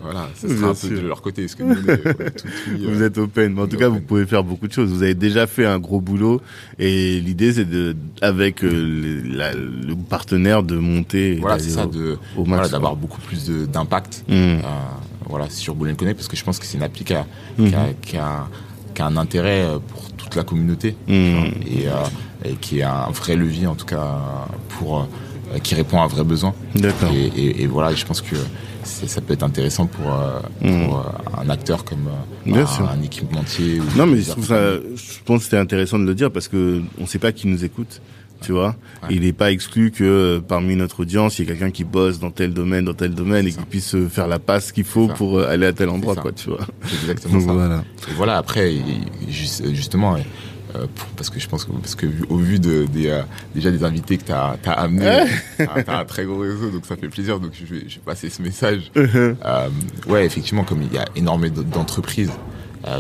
voilà, ça Bien sera un peu sûr. de leur côté, parce que nous on est, on est tout oui, Vous euh, êtes open, mais en tout cas, open. vous pouvez faire beaucoup de choses. Vous avez déjà fait un gros boulot, et l'idée, c'est de, avec euh, le, la- le partenaire, de monter. voilà, c'est ça, au voilà, d'avoir beaucoup plus d'impact. Euh, voilà, sur Boulen Connect, parce que je pense que c'est une appli qui a, qui a, qui a- qui a un intérêt euh, pour toute la communauté et, euh, et qui est un vrai levier en tout cas pour euh, qui répond à un vrai besoin. D'accord. Et, et- et voilà, je pense que ça peut être intéressant pour, pour, euh, un acteur comme Bien un, sûr. un équipementier. ou Non, mais je trouve ça, je pense que c'était intéressant de le dire parce que on sait pas qui nous écoute. Tu vois. Il n'est pas exclu que euh, parmi notre audience, il y ait quelqu'un qui bosse dans tel domaine, dans tel domaine, et qui puisse euh, faire la passe qu'il faut pour euh, aller à tel endroit, quoi, tu vois. Exactement ça. Voilà. Et voilà. Après, justement. parce que je pense que parce que au vu de, des déjà des invités que tu as, as amenés, tu as, un très gros réseau, donc ça fait plaisir. Donc je vais, je vais passer ce message. Uh-huh. ouais, effectivement, comme il y a énormément d'entreprises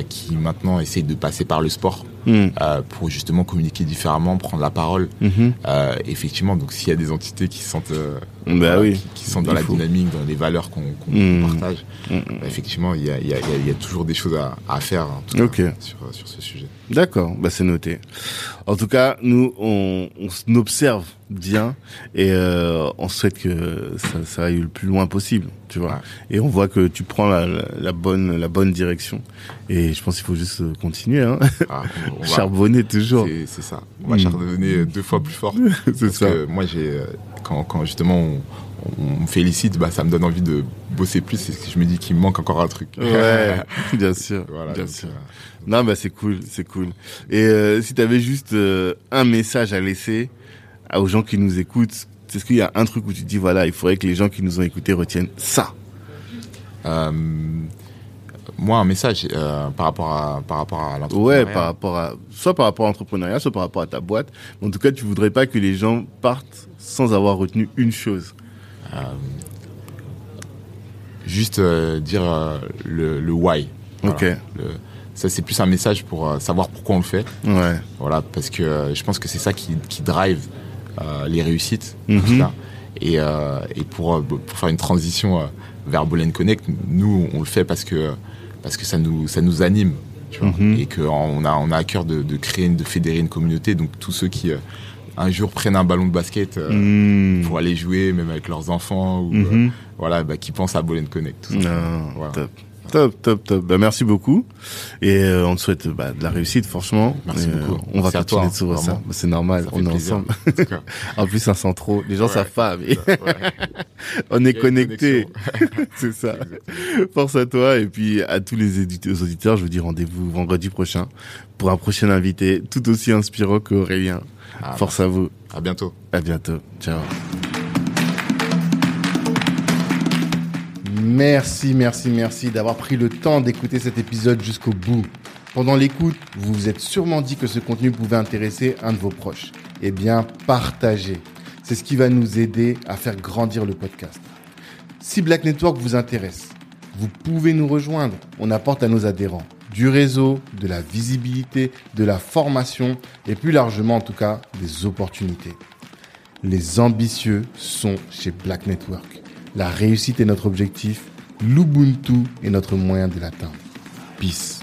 qui maintenant essayent de passer par le sport Mm. Euh, pour justement communiquer différemment, prendre la parole. Mm-hmm. Euh, effectivement, donc s'il y a des entités qui sentent, euh, bah oui. qui, sont dans la dynamique, dans les valeurs qu'on mm. partage, mm. bah, effectivement, il y a, y, a, y a, toujours des choses à, à faire en tout cas, sur, sur ce sujet. D'accord, bah c'est noté. En tout cas, nous, on, on observe bien et euh, on souhaite que ça, ça, aille le plus loin possible, tu vois. Et on voit que tu prends la, la, bonne la bonne direction. Et je pense qu'il faut juste continuer, hein. Ah, charbonner toujours. C'est ça. On va mm. charbonner deux fois plus fort. c'est ça. Que moi, j'ai quand, quand justement on, on me félicite, bah ça me donne envie de bosser plus. Et je me dis qu'il me manque encore un truc. Ouais, bien sûr, voilà, bien sûr. Euh, non, bah c'est cool, c'est cool. Et euh, si tu avais juste euh, un message à laisser aux gens qui nous écoutent, est-ce qu'il y a un truc où tu dis voilà, il faudrait que les gens qui nous ont écoutés retiennent ça? Moi, un message euh, par rapport à par rapport à l'entrepreneuriat. Ouais, par rapport à soit par rapport à l'entrepreneuriat, soit par rapport à ta boîte. En tout cas, tu voudrais pas que les gens partent sans avoir retenu une chose. Euh, juste dire le, le why. Ok. Le, ça c'est plus un message pour euh, savoir pourquoi on le fait. Ouais. Voilà, parce que euh, je pense que c'est ça qui, qui drive euh, les réussites. Mhm. Et, et pour, pour faire une transition vers Bolen Connect, nous on le fait parce que parce que ça nous ça nous anime. Tu vois, mhm. et qu'on a on a à cœur de, de créer de fédérer une communauté donc tous ceux qui un jour prennent un ballon de basket mhm. pour aller jouer même avec leurs enfants ou voilà bah, qui pensent à Bolen Connect tout ça. voilà. Top. Top, top, top. Bah, merci beaucoup. Et euh, on te souhaite bah, de la réussite, franchement. Merci euh, beaucoup. On va continuer de se ça. Bah, c'est normal, on est ensemble. en plus, ça sent trop. Les gens savent pas, mais on est connectés. c'est ça. Force à toi. Et puis à tous les auditeurs, je vous dis rendez-vous vendredi prochain pour un prochain invité tout aussi inspirant qu'Aurélien. Ah, Force à vous. À bientôt. À bientôt. Ciao. Merci, merci, merci d'avoir pris le temps d'écouter cet épisode jusqu'au bout. Pendant l'écoute, vous vous êtes sûrement dit que ce contenu pouvait intéresser un de vos proches. Eh bien, partagez. C'est ce qui va nous aider à faire grandir le podcast. Si Black Network vous intéresse, vous pouvez nous rejoindre. On apporte à nos adhérents du réseau, de la visibilité, de la formation et plus largement en tout cas des opportunités. Les ambitieux sont chez Black Network. La réussite est notre objectif, l'Ubuntu est notre moyen de l'atteindre. Peace.